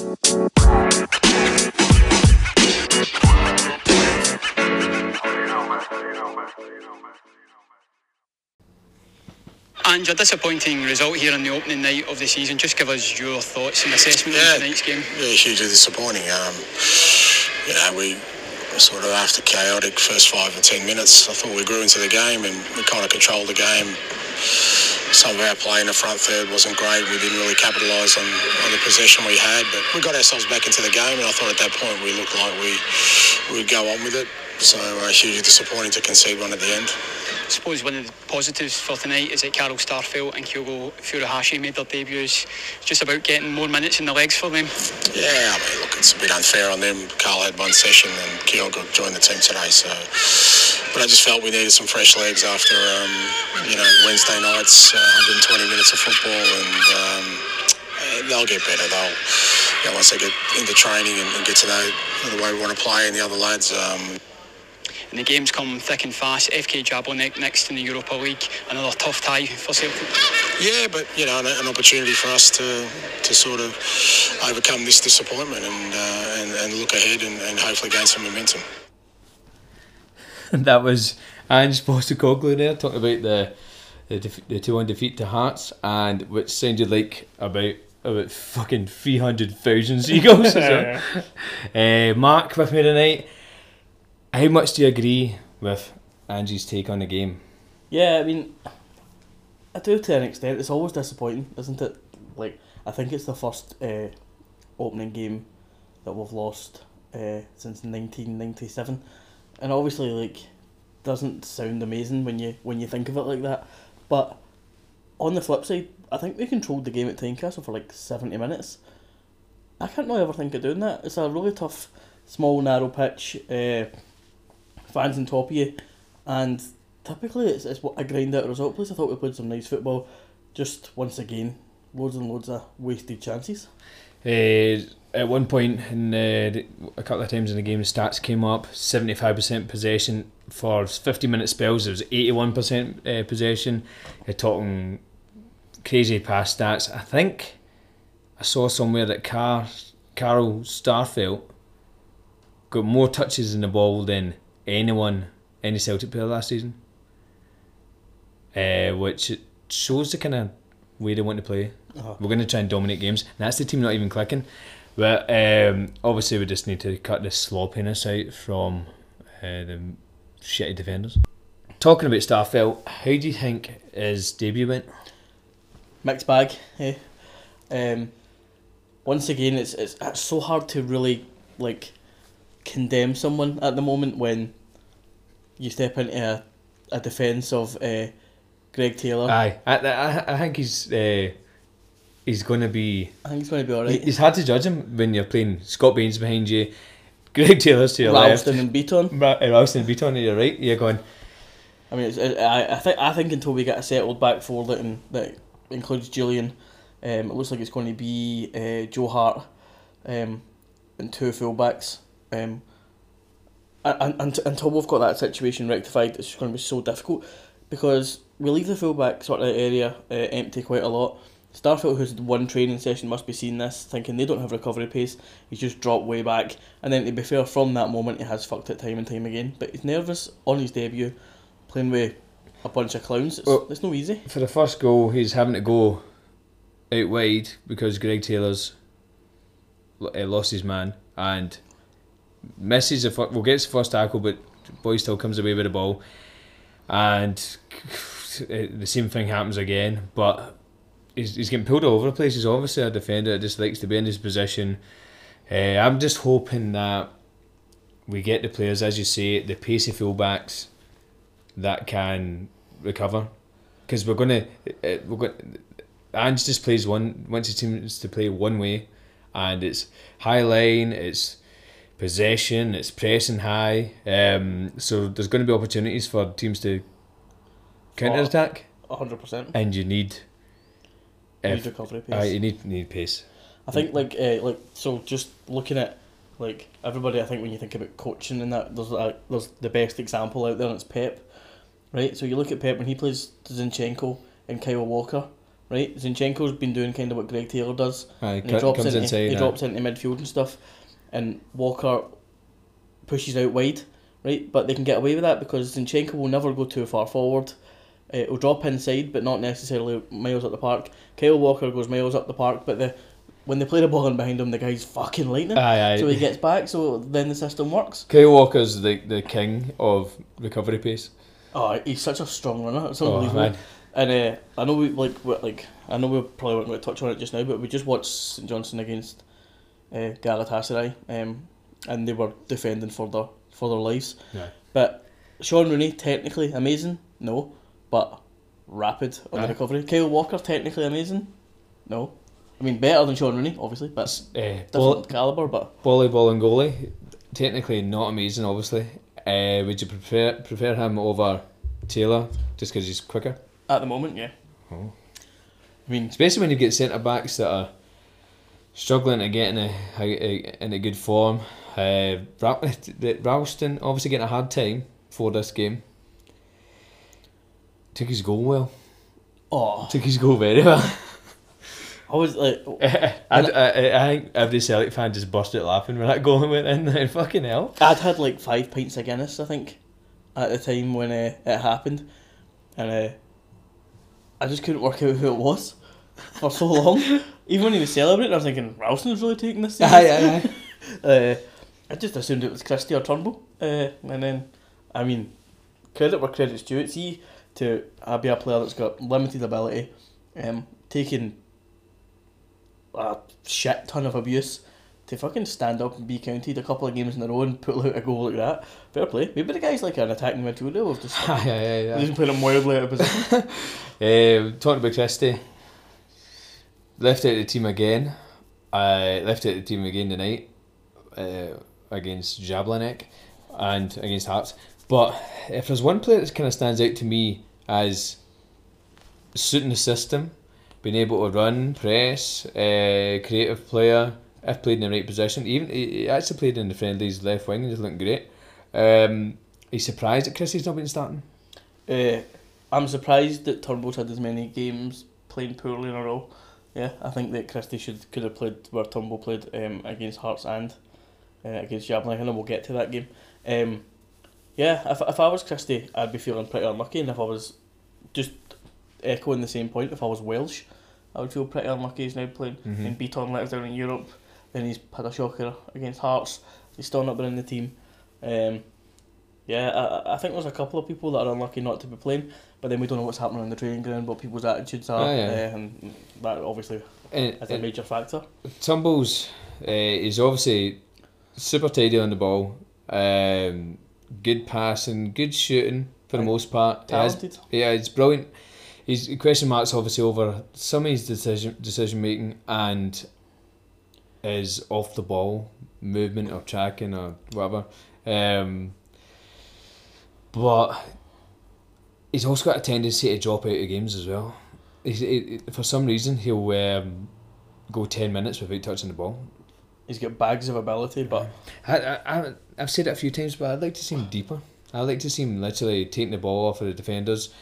And a disappointing result here on the opening night of the season. Just give us your thoughts and assessment Yeah. of tonight's game. Yeah, hugely disappointing. Um, you know, we were sort of after chaotic first five or ten minutes. I thought we grew into the game and we kind of controlled the game. Some of our play in the front third wasn't great. We didn't really capitalise on, on the possession we had, but we got ourselves back into the game, and I thought at that point we looked like we would go on with it. So uh, hugely disappointing to concede one at the end. I suppose one of the positives for tonight is that Carl Starfelt and Kyogo Furuhashi made their debuts. It's just about getting more minutes in the legs for them. Yeah, I mean, look, it's a bit unfair on them. Carl had one session and Kyogo joined the team today, so. But I just felt we needed some fresh legs after, um, you know, Wednesday nights, uh, 120 minutes of football, and um, they'll get better. They'll, you know, once they get into training and, and get to know the way we want to play, and the other lads. Um, And the games come thick and fast. FK Jablonec next in the Europa League. Another tough tie for Celtic. Yeah, but you know, an, an opportunity for us to to sort of overcome this disappointment and uh, and, and look ahead and, and hopefully gain some momentum. that was Ange Postecoglou there talking about the the, def- the two one defeat to Hearts and which sounded like about about fucking three hundred thousand seagulls. so, uh, Mark with me tonight. How much do you agree with Angie's take on the game? Yeah, I mean, I do to an extent. It's always disappointing, isn't it? Like, I think it's the first uh, opening game that we've lost uh, since nineteen ninety seven, and obviously, like, doesn't sound amazing when you when you think of it like that. But on the flip side, I think we controlled the game at Tynecastle for like seventy minutes. I can't really ever think of doing that. It's a really tough, small, narrow pitch. Uh, fans on top of you, and typically it's, it's a grind out result place. I thought we played some nice football. Just once again, loads and loads of wasted chances. Uh, at one point in the- a couple of times in the game, the stats came up. Seventy five percent possession for fifty minute spells. It was eighty one percent uh, possession. You're talking crazy pass stats. I think I saw somewhere that Car Carl Starfelt got more touches in the ball than anyone any Celtic player last season. Uh, which shows the kind of way they want to play. Uh-huh. We're going to try and dominate games. And that's the team not even clicking. But um, obviously, we just need to cut the sloppiness out from uh, the shitty defenders. Talking about Starfelt, how do you think his debut went? Mixed bag, eh? Um, once again, it's, it's it's so hard to really like condemn someone at the moment when you step into a, a defence of uh, Greg Taylor. Aye, I, I, I think he's uh, he's going to be. I think he's going to be alright. It's hard to judge him when you're playing Scott Bain's behind you, Greg Taylor's to your left, Ralston and Bitton. Ra- uh, Ralston and Bitton to your right. You're going. I mean, it's, I, I think I think until we get a settled back four that in, that includes Jullien, um, it looks like it's going to be uh, Joe Hart, um, and two fullbacks. Um, and, and until we've got that situation rectified, it's just going to be so difficult because we leave the fullback sort of area uh, empty quite a lot. Starfelt, who's one training session, must be seeing this, thinking they don't have recovery pace. He's just dropped way back, and then to be fair, from that moment he has fucked it time and time again. But he's nervous on his debut, playing with a bunch of clowns. It's, Well- it's no easy. For the first goal, he's having to go out wide because Greg Taylor's uh, lost his man and misses the first. Well, gets the first tackle, but boy still comes away with the ball, and the same thing happens again. But he's, he's getting pulled all over the place. He's obviously a defender that just likes to be in his position. Uh, I'm just hoping that we get the players, as you say, the pacey fullbacks that can recover because we're gonna uh, we're going Ange just plays one once he seems to play one way, and it's high line, it's possession, it's pressing high. Um, so there's going to be opportunities for teams to counter attack, hundred percent. and you need. Need if- recovery pace. aye, you need need pace. I think like uh, like so just looking at like everybody I think when you think about coaching and that there's a, there's the best example out there and it's Pep. Right? So you look at Pep when he plays Zinchenko and Kyle Walker right? Zinchenko's been doing kind of what Greg Taylor does. Aye, And he drops into inside. he aye. drops into midfield and stuff, and Walker pushes out wide, right? But they can get away with that because Zinchenko will never go too far forward. Uh, he'll drop inside, but not necessarily miles up the park. Kyle Walker goes miles up the park, but the when they play the ball in behind him, the guy's fucking lightning. Aye, aye. So he gets back, so then the system works. Kyle Walker's the, the king of recovery pace. Oh, he's such a strong runner. It's Oh, unbelievable. man. And uh, I know we like we like I know we probably weren't going to touch on it just now, but we just watched St Johnstone against uh, Galatasaray, um, and they were defending for their for their lives. Yeah. But Shaun Rooney technically amazing, no, but rapid on the recovery. Kyle Walker technically amazing, no. I mean better than Shaun Rooney, obviously, but Uh, different volley, caliber. But volleyball and goalie, technically not amazing, obviously. Uh, would you prefer prefer him over Taylor just because he's quicker? at the moment, yeah. Oh. I mean, Especially when you get centre backs that are struggling to get in a, a in a good form. Uh, Ralston obviously getting a hard time for this game. Took his goal well. oh, Took his goal very well. I was like, I, I, I think every Celtic fan just busted laughing when that goal went in. there. Fucking hell. I'd had like five pints of Guinness, I think, at the time when uh, it happened, and uh, I just couldn't work out who it was for so long. Even when he was celebrating, I was thinking Ralston's really taking this. Aye, aye, aye. Uh, I just assumed it was Christie or Turnbull, uh, and then, I mean, credit where credit's due. See, to uh, be a player that's got limited ability, um, taking a shit ton of abuse, to fucking stand up and be counted a couple of games in a row and pull out a goal like that. Fair play. Maybe the guy's like an attacking midfielder. We've just aye, aye, aye. just playing him wildly out of position. Uh, talking about Christie, left out of the team again. I left out of the team again tonight uh, against Jablonec and against Hearts. But if there's one player that kind of stands out to me as suiting the system, being able to run, press, uh, creative player, if played in the right position, even he, actually played in the friendlies left wing and he's looking great. Um, he's surprised that Christie's not been starting. Uh, I'm surprised that Turnbull's had as many games playing poorly in a row. Yeah, I think that Christie should could have played where Turnbull played um, against Hearts and uh, against Jablonec, and we'll get to that game. Um, yeah, if, if I was Christie, I'd be feeling pretty unlucky, and if I was just echoing the same point, if I was Welsh, I would feel pretty unlucky. He's now playing Mhm. in Bitton let us down in Europe, then he's had a shocker against Hearts. He's still not been in the team. Um, yeah, I, I- think there's a couple of people that are unlucky not to be playing, but then we don't know what's happening on the training ground, what people's attitudes are, Ah, yeah. uh, and that obviously And, is a and major factor. Turnbull's uh, is obviously super tidy on the ball, um, good passing, good shooting for the most part. He has- Talented. yeah, it's brilliant. He's question marks obviously over some of his decision decision making and his off the ball movement or tracking or whatever. Um, but he's also got a tendency to drop out of games as well. He's, he, for some reason he'll um, go ten minutes without touching the ball. He's got bags of ability, but I, I, I've said it a few times, but I'd like to see him deeper. I'd like to see him literally taking the ball off of the defenders.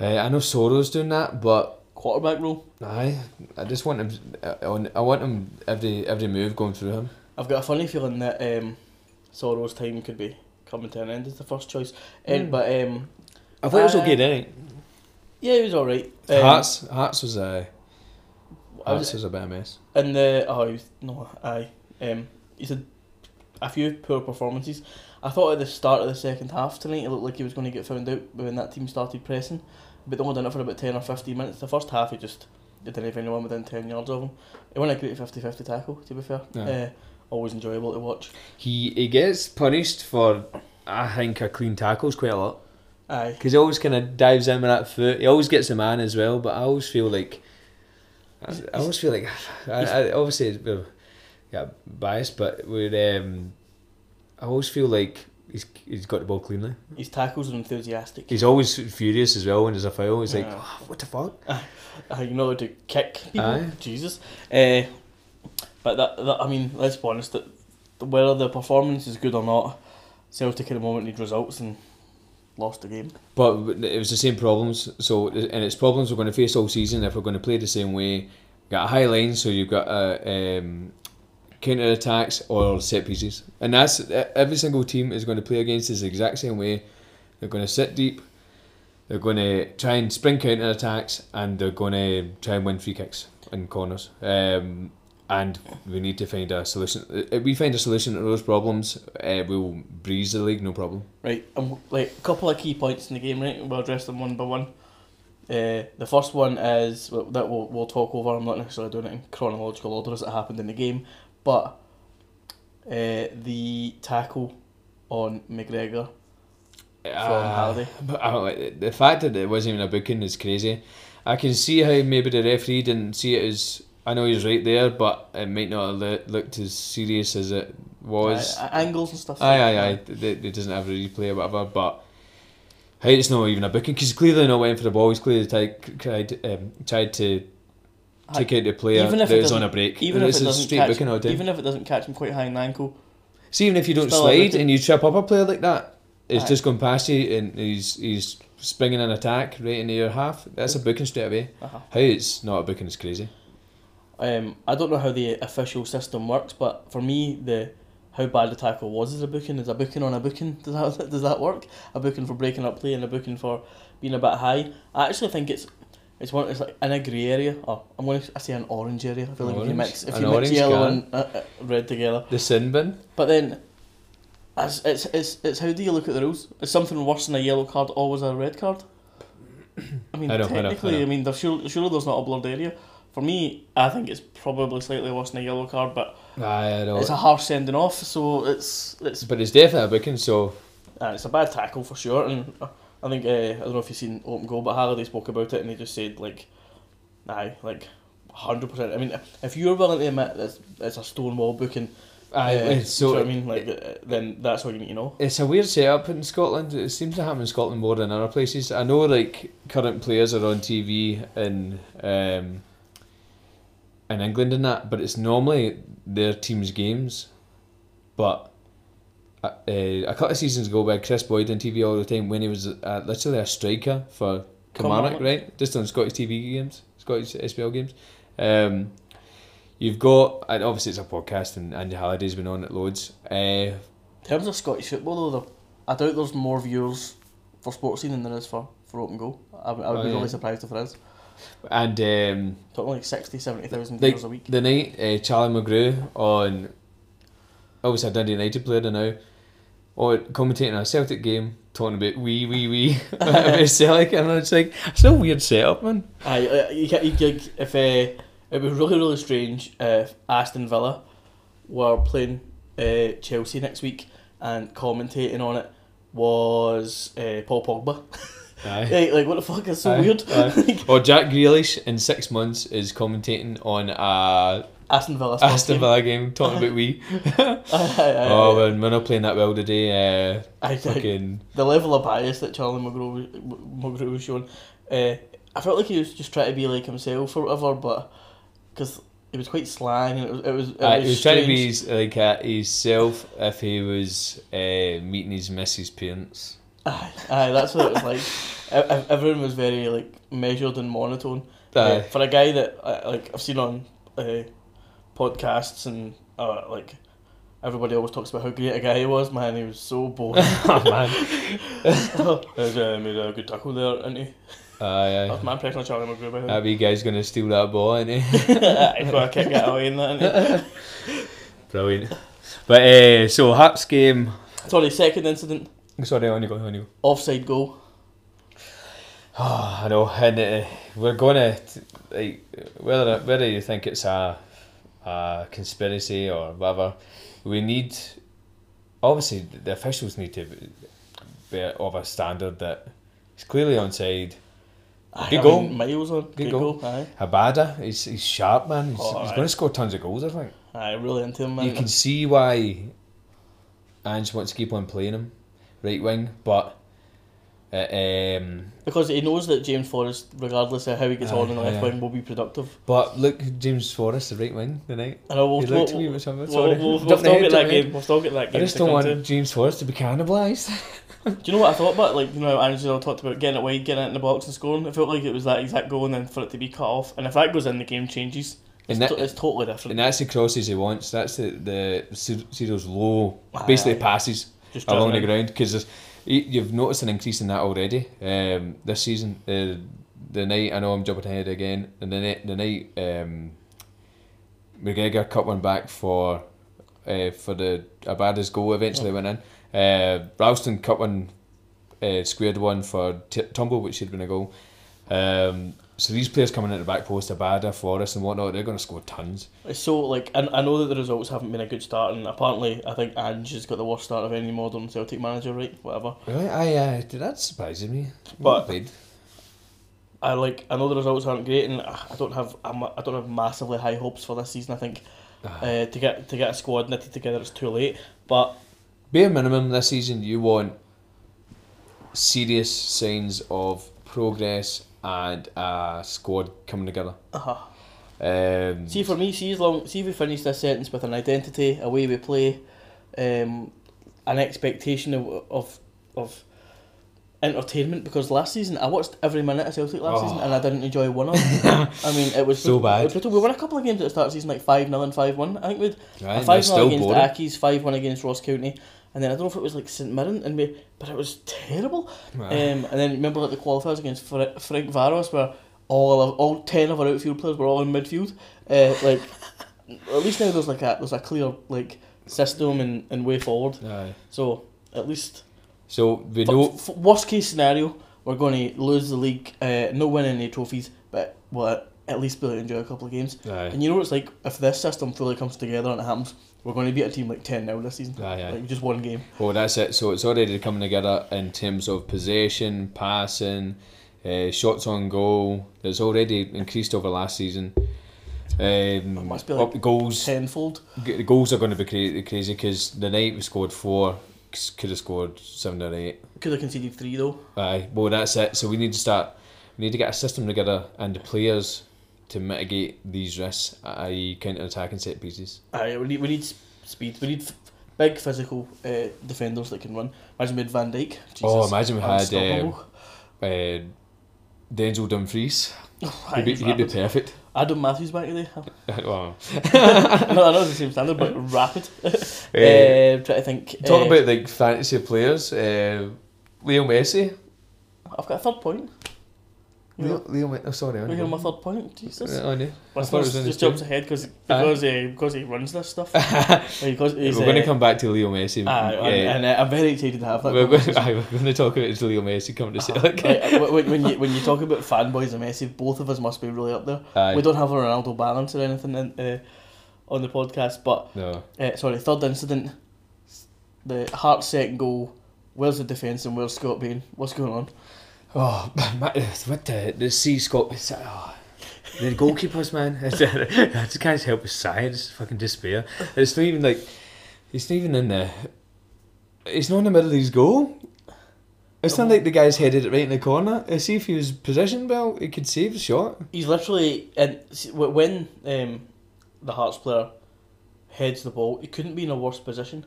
Uh, I know Soro's doing that, but quarterback role. I I just want him. I want- I want him every every move going through him. I've got a funny feeling that um, Soro's time could be coming to an end as the first choice. Mm. but um, I thought it was Uh, okay, didn't yeah, he was alright. it? Um, Hearts Hearts was a I was, was a bit of a mess. And the oh, he no, aye. Um, he's had a few poor performances. I thought at the start of the second half tonight, it looked like he was going to get found out when that team started pressing, but they only done it for about ten or fifteen minutes. The first half, he just they didn't have anyone within ten yards of him. It wasn't a great 50-50 tackle, to be fair. Yeah. Uh, always enjoyable to watch. He he gets punished for I think a clean tackles quite a lot Aye. because he always kind of dives in with that foot. He always gets the man as well, but I always feel like I, I always feel like I, I obviously it's, yeah biased, but with um, I always feel like he's he's got the ball cleanly. His tackles are enthusiastic. He's always furious as well when there's a foul. He's like, Yeah. oh, what the fuck? Uh, you know to kick people. Aye. Jesus. Uh, but that, that I mean, let's be honest. That whether the performance is good or not, Celtic at the moment need results, and lost the game. But it was the same problems. So and it's problems we're going to face all season if we're going to play the same way. Got a high line, so you've got a um, counter attacks or set pieces, and that's every single team is going to play against this exact same way. They're going to sit deep. They're going to try and spring counter attacks, and they're going to try and win free kicks and corners. Um, and we need to find a solution. If we find a solution to those problems, uh, we'll breeze the league, no problem. Right, um, like a couple of key points in the game, right? We'll address them one by one. Uh, the first one is that we'll, we'll talk over. I'm not necessarily doing it in chronological order as it happened in the game, but uh, the tackle on McGregor from Uh, Halliday. But I don't like the fact that it wasn't even a booking is crazy. I can see how maybe the referee didn't see it as. I know he's right there, but it might not have loo- looked as serious as it was. Aye, angles and stuff. Aye, aye, aye. It, it doesn't have a replay or whatever, but how it's not even a booking because clearly not went for the ball. He's clearly tried, tried, um, tried to take out the player Even if that it was on a break. Even if It's it a doesn't straight catch, booking even if it doesn't catch him quite high in the ankle, See, even if you don't slide and you trip up a player like that, it's Aye. just gone past you and he's he's springing an attack right into your half. That's a booking straight away. Uh-huh. How it's not a booking is crazy. Um, I don't know how the official system works, but for me, the how bad the tackle was is a booking is a booking on a booking. Does that does that work? A booking for breaking up play and a booking for being a bit high. I actually think it's it's one it's like in a grey area. Oh, I'm going to I say an orange area. I feel like if you Orange? mix if An you mix orange yellow can. and uh, uh, red together, The sin bin. but then. It's, it's, it's, it's how do you look at the rules? Is something worse than a yellow card always a red card? I mean, I know, I know, I technically, I, mean, there's sure, surely there's not a blurred area. For me, I think it's probably slightly worse than a yellow card, but Aye, I know. it's a harsh sending off, so it's it's but it's definitely a booking. So uh, it's a bad tackle for sure. And uh, I think uh, I don't know if you've seen Open Goal, but Halliday spoke about it and he just said like, aye, like hundred percent. I mean, if you're willing to admit that it's, a stonewall booking, aye, uh, it's do you so know what I mean, like, uh, then that's all you need to know. it's a weird setup in Scotland. It seems to happen in Scotland more than other places. I know like current players are on TV and um, in England and that, but it's normally their team's games. But uh, a couple of seasons ago, we had Kris Boyd on TV all the time when he was uh, literally a striker for Kilmarnock, right? Just on Scottish TV games, Scottish SPL games. Um, you've got, and obviously it's a podcast, and Andy Halliday's been on it loads. Uh, In terms of Scottish football, though, I doubt there's more viewers for Sportscene than there is for, for Open Goal. I, would- I would Oh, be yeah. really surprised if there is. And um, Talking like 60, 70,000 like viewers a week. the night uh, Charlie Mulgrew on obviously a Dundee United player now or commentating a Celtic game talking about wee wee wee about Celtic and it's like it's a weird setup man Aye, uh, you can, you if uh, it was really really strange if Aston Villa were playing uh, Chelsea next week and commentating on it was uh, Paul Pogba. Aye. Hey, like what the fuck is so Aye, weird? aye. or Jack Grealish in six months is commentating on a Aston Villa. Aston Villa game talking about we. Oh man we're not playing that well today uh, aye. fucking the level of bias that Charlie Mulgrew, Mulgrew was showing, uh, I felt like he was just trying to be like himself or whatever, but because it was quite slang and it was it was, it was he was trying to be his, like uh, himself if he was uh, meeting his missus' parents. Aye, aye, that's what it was like. Everyone was very like measured and monotone. Uh, Aye. for a guy that uh, like I've seen on uh, podcasts and uh, like everybody always talks about how great a guy he was. Man, he was so boring. oh man. He's uh, made a good tackle there, didn't he? Aye, That's my impression of Charlie Mulgrew. By the way. That wee guy's gonna steal that ball, ain't he? He's got a kick it away in that. Isn't Brilliant. But uh, so Hearts game. he? Sorry, second incident, Sorry, on you go, on you go. offside goal. Oh, I know, and uh, we're gonna like whether whether you think it's a, a conspiracy or whatever, we need obviously the officials need to be of a standard that it's clearly onside. Aye, Good I goal. mean, Miles on. Good, goal. goal. Aye, Abada, he's he's sharp man. He's, Oh, he's going to score tons of goals. I think. aye, really into him, man. You can see why Ange wants to keep on playing him right wing, but Uh, um, Because he knows that James Forrest, regardless of how he gets Aye, on in the left aye, wing, will be productive. but look, James Forrest, the right wing tonight. And we'll, He we'll, looked to we'll, me with some. we'll, Sorry, we'll, we'll still get that ahead. game. We'll still get that I just don't want to. James Forrest to be cannibalised. Do you know what I thought about? Like, you know, Angelo talked about getting it wide, getting it in the box and scoring. It felt like it was that exact goal and then for it to be cut off. And if that goes in, the game changes. It's, that- to- it's totally different. And that's the crosses he wants. That's the the Cyril's low, basically passes Just along the ground because you've noticed an increase in that already um, this season. Uh, the night I know I'm jumping ahead again, and the night the night um, McGregor cut one back for uh, for the Abada's goal eventually went in. Uh, Ralston cut one, uh, squared one for t- Turnbull, which should have been a goal. Um, so these players coming into the back post, Abada, Forrest, and whatnot, they're going to score tons. It's so like I, I know that the results haven't been a good start, and apparently I think Ange has got the worst start of any modern Celtic manager, right? Whatever. Really? I uh, did that surprises me. But-. I like I know the results aren't great, and I I don't have I'm, I don't have massively high hopes for this season. I think uh, to get to get a squad knitted together, it's too late. But bare minimum this season, you want serious signs of progress and a squad coming together. uh Um, see for me, see as long see if we finish this sentence with an identity, a way we play, um, an expectation of of of entertainment. Because last season I watched every minute of Celtic last Oh. season, and I didn't enjoy one of them. I mean, it was So bad. was. We won a couple of games at the start of the season, like five 0 and five one. I think we'd Aye, a they're five 0 still against boring. Accies, five one against Ross County, and then I don't know if it was like St Mirren, and we, but it was terrible. Um, and then remember like the qualifiers against Fra- Ferencváros, where all of all ten of our outfield players were all in midfield. Uh, like at least now there's like a there's a clear like system and, and way forward. Aye. So at least So we know. f- worst case scenario, we're going to lose the league, uh, no winning any trophies, but we'll at least be able to enjoy a couple of games. Aye. And you know what it's like if this system fully comes together and it happens, we're going to beat a team like ten now this season. Aye, aye. Like just one game. Oh, that's it. So it's already coming together in terms of possession, passing, uh, shots on goal. There's already increased over last season. Um, must be like goals. Tenfold. G- The goals are going to be crazy crazy because the night we scored four, could have scored seven or eight. Could have conceded three though. Aye, well that's it. So we need to start. We need to get a system together and the players to mitigate these risks, i.e., counter attack and set pieces. Aye, we need we need speed. We need f- big physical uh, defenders that can run. Imagine we had Van Dijk. Jesus, Oh, imagine we had, unstoppable. Uh, Denzel Dumfries. Aye, He'd be, he'd be perfect. Adam Matthews back today. well, no, I know it's the same standard, but rapid. Eh, uh, try to think. talk uh, about like fantasy players. Uh, Leo Messi. I've got a third point. Leo, know, Leo oh, sorry. we hear my third point. Jesus. Uh, on you. I was just jumps ahead because because uh, because he runs this stuff. because he's, We're going to uh, come back to Leo Messi. Aye, and, and uh, I'm very excited to have that. we're, going, aye, we're going to talk about Leo Messi coming to Celtic. Like, uh, when, when you when you talk about fanboys of Messi, both of us must be really up there. Aye. We don't have a Ronaldo balance or anything in, uh, on the podcast, but No. uh, sorry, third incident, the heart second goal. Where's the defence and where's Scott Bain? What's going on? Oh, ma- what the the sea Scott? Oh, the goalkeepers, man. I just can't help but sigh. It's fucking despair. It's not even like it's not even in the. It's not in the middle of his goal. It's not like the guy's headed it right in the corner. I see if he was positioned well, he could save the shot. He's literally and when um, the Hearts player heads the ball, he couldn't be in a worse position.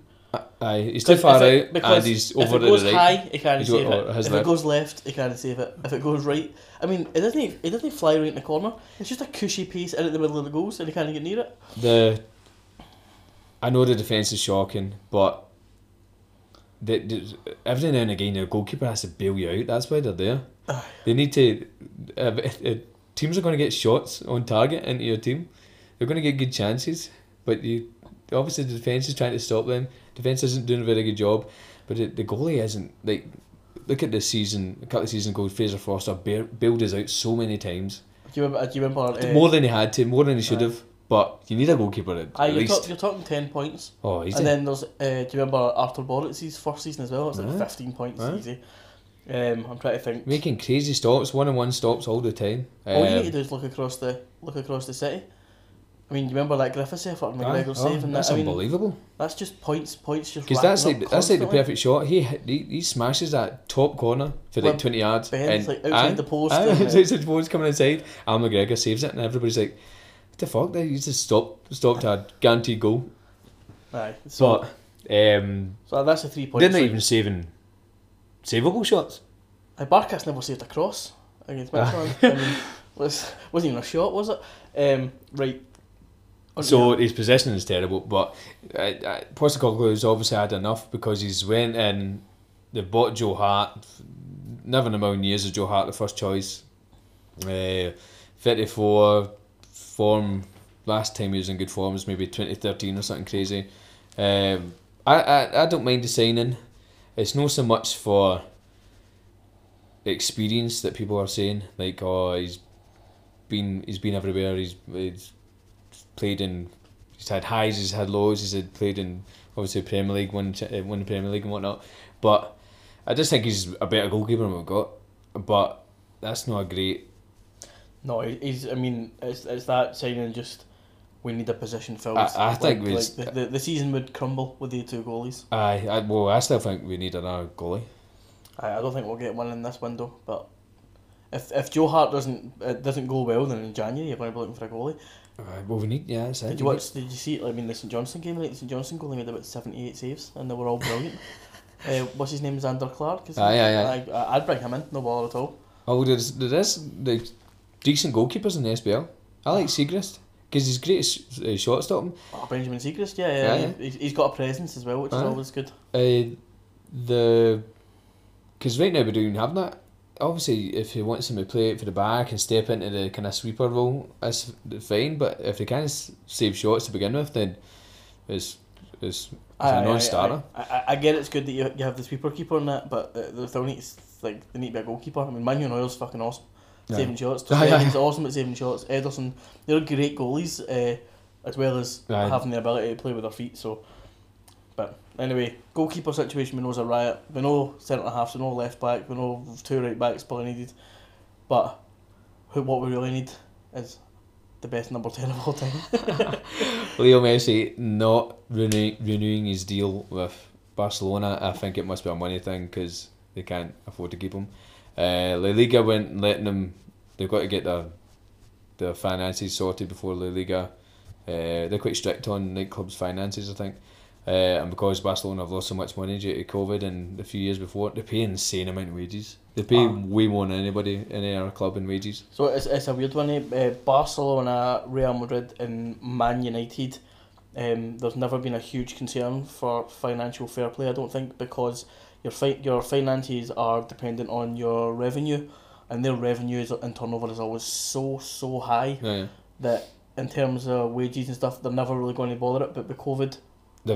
Aye, he's too far if it- out and he's if over it to goes the right. high, he can't save it. If it goes left, he can't save it. If it goes right, I mean, it doesn't. It doesn't fly right in the corner. It's just a cushy piece in at the middle of the goals, and he can't get near it. The I know the defence is shocking, but the, the, every now and again the goalkeeper has to bail you out. That's why they're there. They need to. Uh, uh, teams are going to get shots on target into your team. They're going to get good chances, but you obviously the defence is trying to stop them. Defence isn't doing a very good job, but it, the goalie isn't like. Look at this season. A couple of seasons ago, Fraser Forster bail- bailed us out so many times, Do you remember? Do you remember? Uh, more than he had to, more than he should have. But you need a goalkeeper at, aye, at you're, least. you're talking ten points, Oh, he's and then there's. Uh, do you remember Artur Boruc's first season as well? It's like Aye. fifteen points Aye. easy. Um, I'm trying to think. making crazy stops, one on one stops all the time. All you Um, need to do is look across the look across the city. I mean, you remember that Griffiths effort and Aye, McGregor oh, saving that's that? I mean, unbelievable. that's just points, points just Because that's like that's like the perfect shot. He he, he smashes that top corner for like twenty yards, Ben's, like, outside the post aye, and, uh, outside the post coming inside. Al McGregor saves it, and everybody's like, "What the fuck?" They just stop stopped a guaranteed goal. Aye. So, But um, so that's a three point. they're not even saving savable shots. Uh, Barkas never saved a cross against. I mean, was wasn't even a shot, was it? Um, right. On So to his possession is terrible, but uh, uh, Postecoglou has obviously had enough because he's went in. They bought Joe Hart. Never in a million years is Joe Hart the first choice. Uh, Thirty four form. Last time he was in good form was maybe twenty thirteen or something crazy. Um, I, I I don't mind the signing. It's not so much for experience that people are saying like oh he's been he's been everywhere he's he's played in he's had highs he's had lows he's had played in obviously Premier League won uh, won the Premier League and whatnot but I just think he's a better goalkeeper than we've got but that's not a great No, he's. I mean, it's it's that signing just. We need a position filled. I- I think we like the, the the season would crumble with the two goalies. I, I well I still think we need another goalie I, I don't think we'll get one in this window, but if if Joe Hart doesn't it doesn't go well, then in January you're going to be looking for a goalie. Uh, well we need yeah that's it. Did you watch? Did you see? I mean, the St Johnstone game. Like the St Johnstone goalie made about seventy eight saves, and they were all brilliant. uh, what's his name? Zander Clark. Is Aye, aye, aye. I, I'd bring him in. No bother at all. oh there's there's the decent goalkeepers in the SPL I like Siegrist because he's great s- uh, shot stopping Oh, Benjamin Siegrist. Yeah, yeah. He's, he's got a presence as well, which is always good. Uh, the because right now we don't even have that. Obviously, if he wants him to play it for the back and step into the kind of sweeper role, that's fine. But if they can't save shots to begin with, then it's it's, it's Aye, a non-starter. I, I, I get it's good that you, you have the sweeper keeper and that, but they still need like they need to be a goalkeeper. I mean, Manuel Neuer's fucking awesome, saving shots. Aye. He's awesome at saving shots. Ederson, they're great goalies, uh, as well as Aye. having the ability to play with their feet. So, anyway, goalkeeper situation we know is a riot. We know centre halves, we know left back, we know two right backs probably needed, but what we really need is the best number ten of all time. Leo Messi not renewing, renewing his deal with Barcelona. I think it must be a money thing because they can't afford to keep him. Uh, La Liga went letting them. They've got to get their their finances sorted before La Liga. Uh, they're quite strict on nightclubs' finances, I think. Uh, and because Barcelona have lost so much money due to COVID and a few years before, they pay insane amount of wages. They pay Ah. way more than anybody in any other club in wages. So it's, it's a weird one. Eh? Uh, Barcelona, Real Madrid, and Man United. Um, there's never been a huge concern for financial fair play. I don't think because your fi- your finances are dependent on your revenue, and their revenue is, and turnover is always so so high Yeah, yeah. that in terms of wages and stuff, they're never really going to bother it. But with COVID,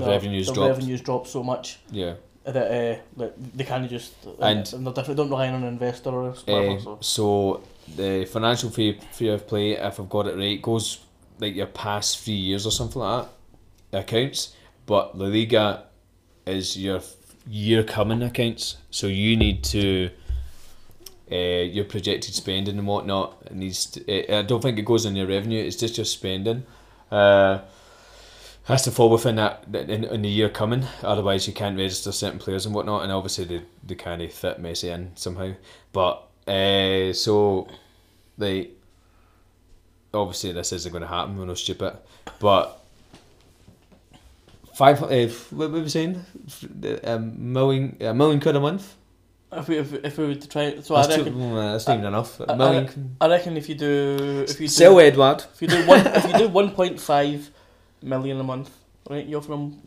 The revenues dropped. revenues dropped so much Yeah. that uh, that they kind of just And- and they're different. Don't rely on an investor or whatever. Uh, so. so the financial fair, fair play, if I've got it right, goes like your past three years or something like that accounts. But La Liga is your year coming accounts. So you need to uh, your projected spending and whatnot it needs. To, uh, I don't think it goes on your revenue. It's just your spending. Uh, has to fall within that in, in the year coming. Otherwise, you can't register certain players and whatnot. And obviously, they, they kind of fit Messi in somehow. But uh, so they obviously this isn't going to happen. We're not stupid, but five. Uh, what were we saying? A million, a million quid a month. If we, if, we- if we were to try, so I That's, too, reckon, mm, that's not even enough. I- A I- million. I reckon if you do if you do, Sell Edouard. if you do one if you do one point five million a month, right? You're from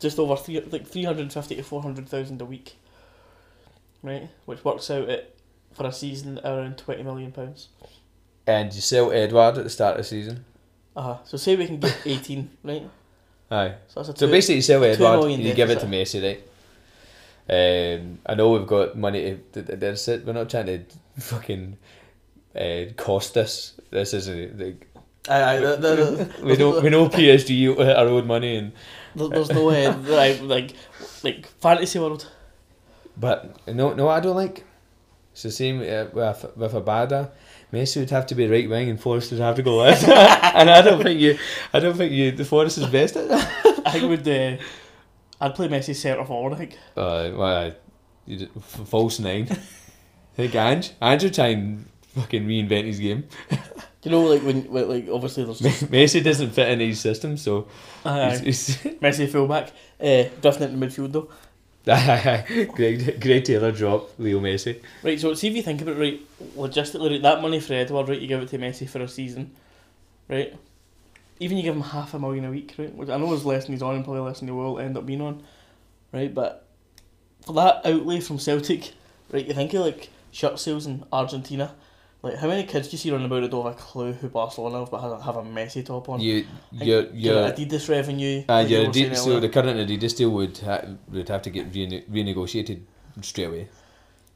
just over three like three hundred fifty to four hundred thousand a week, right? Which works out at for a season around twenty million pounds. And you sell Edouard at the start of the season. Uh huh. So say we can get eighteen, right? Aye. So that's a So basically, you sell Edouard, you give it to. Messi, right? Um, I know we've got money to. th- th- That's it. We're not trying to fucking uh, cost this. This isn't like Aye, aye, the, the, the, we know we know PSG with our own money and there's no uh, like like like fantasy world. but no no I don't like. It's the same uh, with with Abada. Messi would have to be right wing and Forrest would have to go left. and I don't think you, I don't think you, the Forrest is best at that. I think would uh, I'd play Messi centre forward. I think. Uh, well, I- you did- false nine. I think Ange, Ange would try and fucking reinvent his game. You know, like when, when like obviously there's just, Messi doesn't fit in his system, so Aye. he's, he's Messi fullback, uh, drifting into midfield though. Greg, Greg Taylor drop Leo Messi. Right, so see if you think about it, right, logistically, right, that money for Edouard, right, you give it to Messi for a season, right? Even you give him half a million a week, right? Which I know is less than he's on and probably less than he will end up being on, right? But for that outlay from Celtic, right, you think of like shirt sales in Argentina. Like, how many kids do you see running about that don't have a clue who Barcelona is but have a, have a Messi top on? You, your your, Adidas revenue. uh, like your Adidas, so the current Adidas deal would ha- would have to get rene- renegotiated straight away.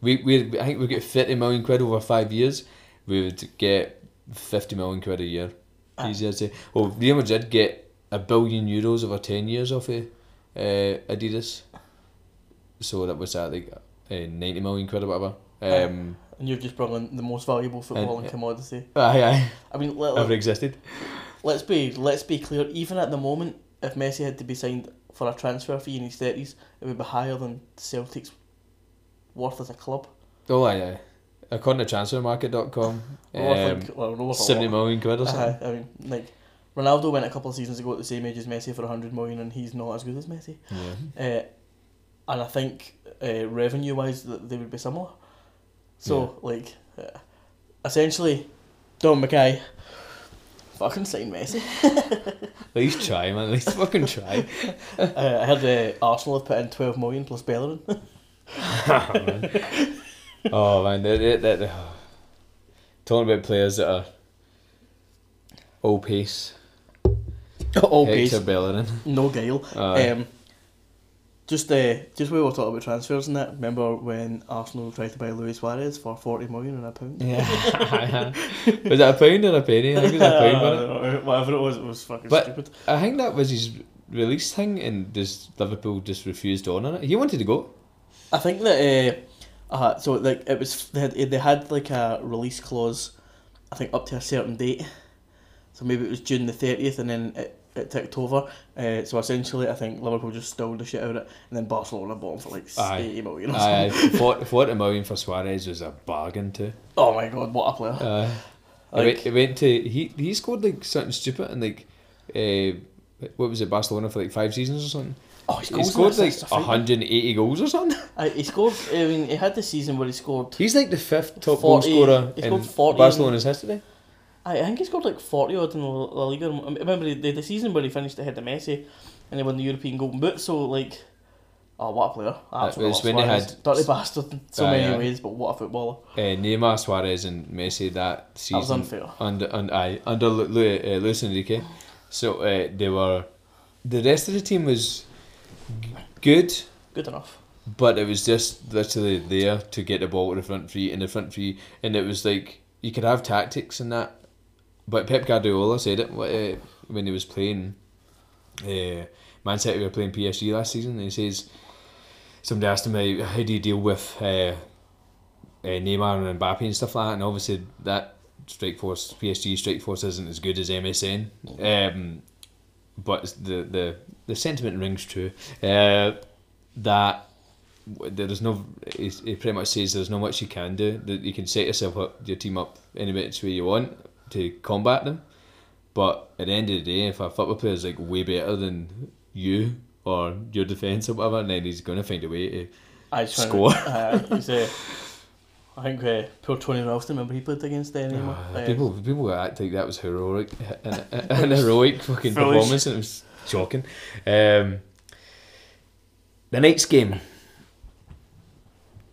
We we I think we get fifty million quid over five years. We would get fifty million quid a year. Ah. Easier to say. Well, Real Madrid get a billion euros over ten years off of uh, Adidas. So that was that like uh, ninety million quid or whatever. Um, and you've just brought in the most valuable football And- commodity. aye, aye, I mean, let, ever existed. let's be let's be clear. Even at the moment, if Messi had to be signed for a transfer fee in his thirties, it would be higher than Celtic's worth as a club. Oh, aye, aye. According to transfermarket.com, Worth um, like, well, not worth a seventy lot. million quid or Uh, something. I mean, like Ronaldo went a couple of seasons ago at the same age as Messi for hundred million, and he's not as good as Messi. Yeah. Uh, and I think uh, revenue wise, that they would be similar. So like, uh, essentially, Dom McKay, fucking sign Messi. At least try, man. At least fucking try. uh, I heard uh, Arsenal have put in twelve million plus Bellerin. oh man, that that that. Talking about players that are all pace. All Hector pace, Bellerin. no guile. Aye. Um, just uh, just we were talking about transfers and that. Remember when Arsenal tried to buy Luis Suarez for forty million and a pound? Yeah. was that a pound or a penny? I think it was a pound. wasn't it? Whatever it was, it was fucking But- stupid. I think that was his release thing, and just Liverpool just refused on it. He wanted to go. I think that uh, uh, so like it was they had they had like a release clause, I think up to a certain date. So maybe it was June the thirtieth, and then it, it ticked over. Uh, so essentially, I think Liverpool just stole the shit out of it, and then Barcelona bought him for like Aye. eighty million. Or Aye, something. 40, 40 million for Suarez was a bargain too. Oh my god, what a player! Uh, it, went, it went to he he scored like something stupid and like uh, what was it Barcelona for like five seasons or something. Oh, He scored like hundred and eighty goals or something. Uh, he scored. I mean, he had the season where he scored. He's like the fifth top goal scorer in 40 Barcelona's history. I, I think he scored like forty odd in La La Liga. I remember the, the, the season where he finished ahead of Messi, and he won the European Golden Boot. So like, oh what a player! Absolutely, was when they had- dirty bastard in so Aye, many aye. ways, but what a footballer! Uh, Neymar, Suarez, and Messi that season. was unfair. Under under aye, under Lu- Lu- uh, Luis Enrique, so uh, they were. The rest of the team was g- good. Good enough. but it was just literally there to get the ball to the front three in the front three, and it was like you could have tactics and that. But Pep Guardiola said it uh, when he was playing. Uh, Man City were playing PSG last season, and he says somebody asked him how, how do you deal with uh, Neymar and Mbappe and stuff like that, and obviously that strike force PSG strike force isn't as good as MSN. Um, but the the the sentiment rings true. Uh, that there is no. He, he pretty much says there's not much you can do. That you can set yourself up, your team up any which way you want to combat them. But at the end of the day, if a football player is like way better than you or your defence or whatever, then he's going to find a way to. I Score. Uh, he's, uh, I think uh, poor Tony Ralston. Remember he played against them Neymar. Uh, Uh, people people act like that was heroic, an, an heroic fucking Foolish. performance, and it was shocking. Um, the next game,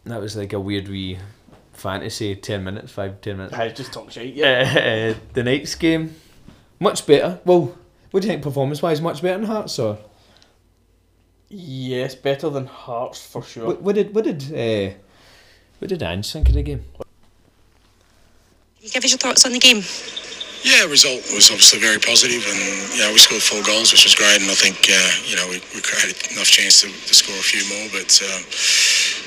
that was like a weird wee fantasy. Ten minutes, five ten minutes. I just talk shit. Yeah. Uh, the next game, much better. Well, what do you think performance wise? Much better than Hearts, or Yes, better than Hearts for sure. what, what did what did uh, what did Ange think of the game? Give us your thoughts on the game. Yeah, result was obviously very positive, and you know we scored four goals, which was great. And I think uh, you know we, we created enough chance to, to score a few more, but um,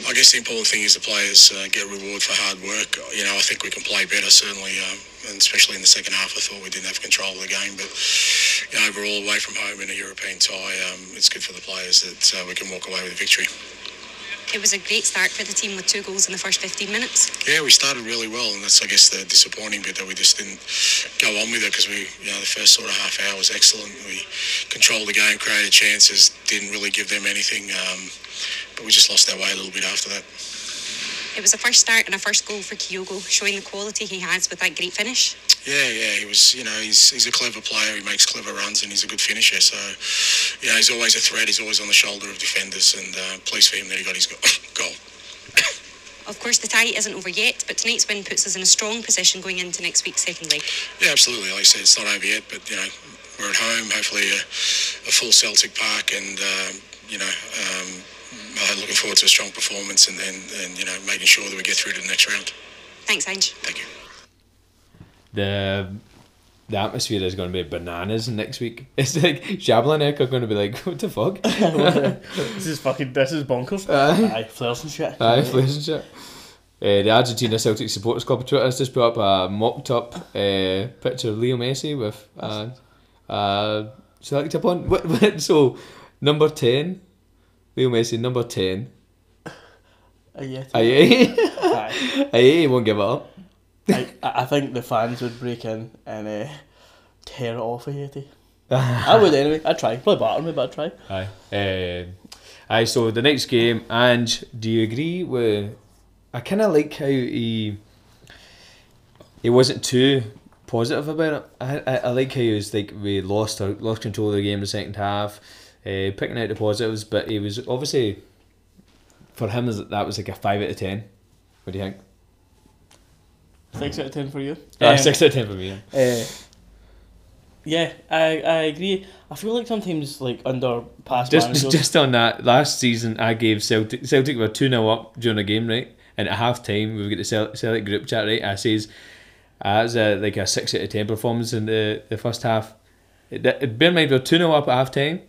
I guess the important thing is the players uh, get reward for hard work. You know, I think we can play better certainly, um, and especially in the second half. I thought we didn't have control of the game, but you know, overall, away from home in a European tie, um, it's good for the players that uh, we can walk away with a victory. It was a great start for the team with two goals in the first 15 minutes. Yeah, we started really well, and that's I guess the disappointing bit that we just didn't go on with it because we, you know, the first sort of half hour was excellent. We controlled the game, created chances, didn't really give them anything, um, we just lost our way a little bit after that. It was a first start and a first goal for Kyogo, showing the quality he has with that great finish. Yeah, yeah, he was. You know, he's he's a clever player. He makes clever runs, and he's a good finisher. So, you know, he's always a threat. He's always on the shoulder of defenders, and uh, pleased for him that he got his goal. Of course, the tie isn't over yet, but tonight's win puts us in a strong position going into next week's second leg. Yeah, absolutely. Like I said, it's not over yet, but you know, we're at home. Hopefully, a, a full Celtic park, and um, you know, um, uh, looking forward to a strong performance, and, and and you know, making sure that we get through to the next round. Thanks, Ange. Thank you. The the atmosphere is going to be bananas next week. It's like Shabla and Eck are going to be like, what the fuck? this is fucking. This is bonkers. Aye. Aye, flares and shit. Aye, flares and shit. Uh, the Argentina Celtic Supporters Club Twitter has just put up a mocked up uh, picture of Leo Messi with uh, uh, select upon. What, what, so, number 10, Leo Messi, number 10. Aye. Aye, he won't give up. I, I think the fans would break in and uh, tear it off Ajeti. I would anyway. I'd try. Probably batter me, but I'd try. Aye. Um, aye, so the next game, Ange, do you agree with. I kind of like how he. He wasn't too positive about it. I, I, I like how he was like, we lost our, lost control of the game in the second half, uh, picking out the positives, but he was obviously. For him, that was like a 5 out of 10. What do you think? Six out of ten for you. Uh, Um, 6 out of 10 for me. yeah. Uh, yeah, I I agree. I feel like sometimes like under past Just managers, just on that, last season I gave Celtic Celtic were 2 0 up during a game, right? And at half time, we've got the Celtic group chat, right? I says, uh, that's a, like a 6 out of 10 performance in the, the first half. It, it, bear in mind, we're 2 0 up at half time,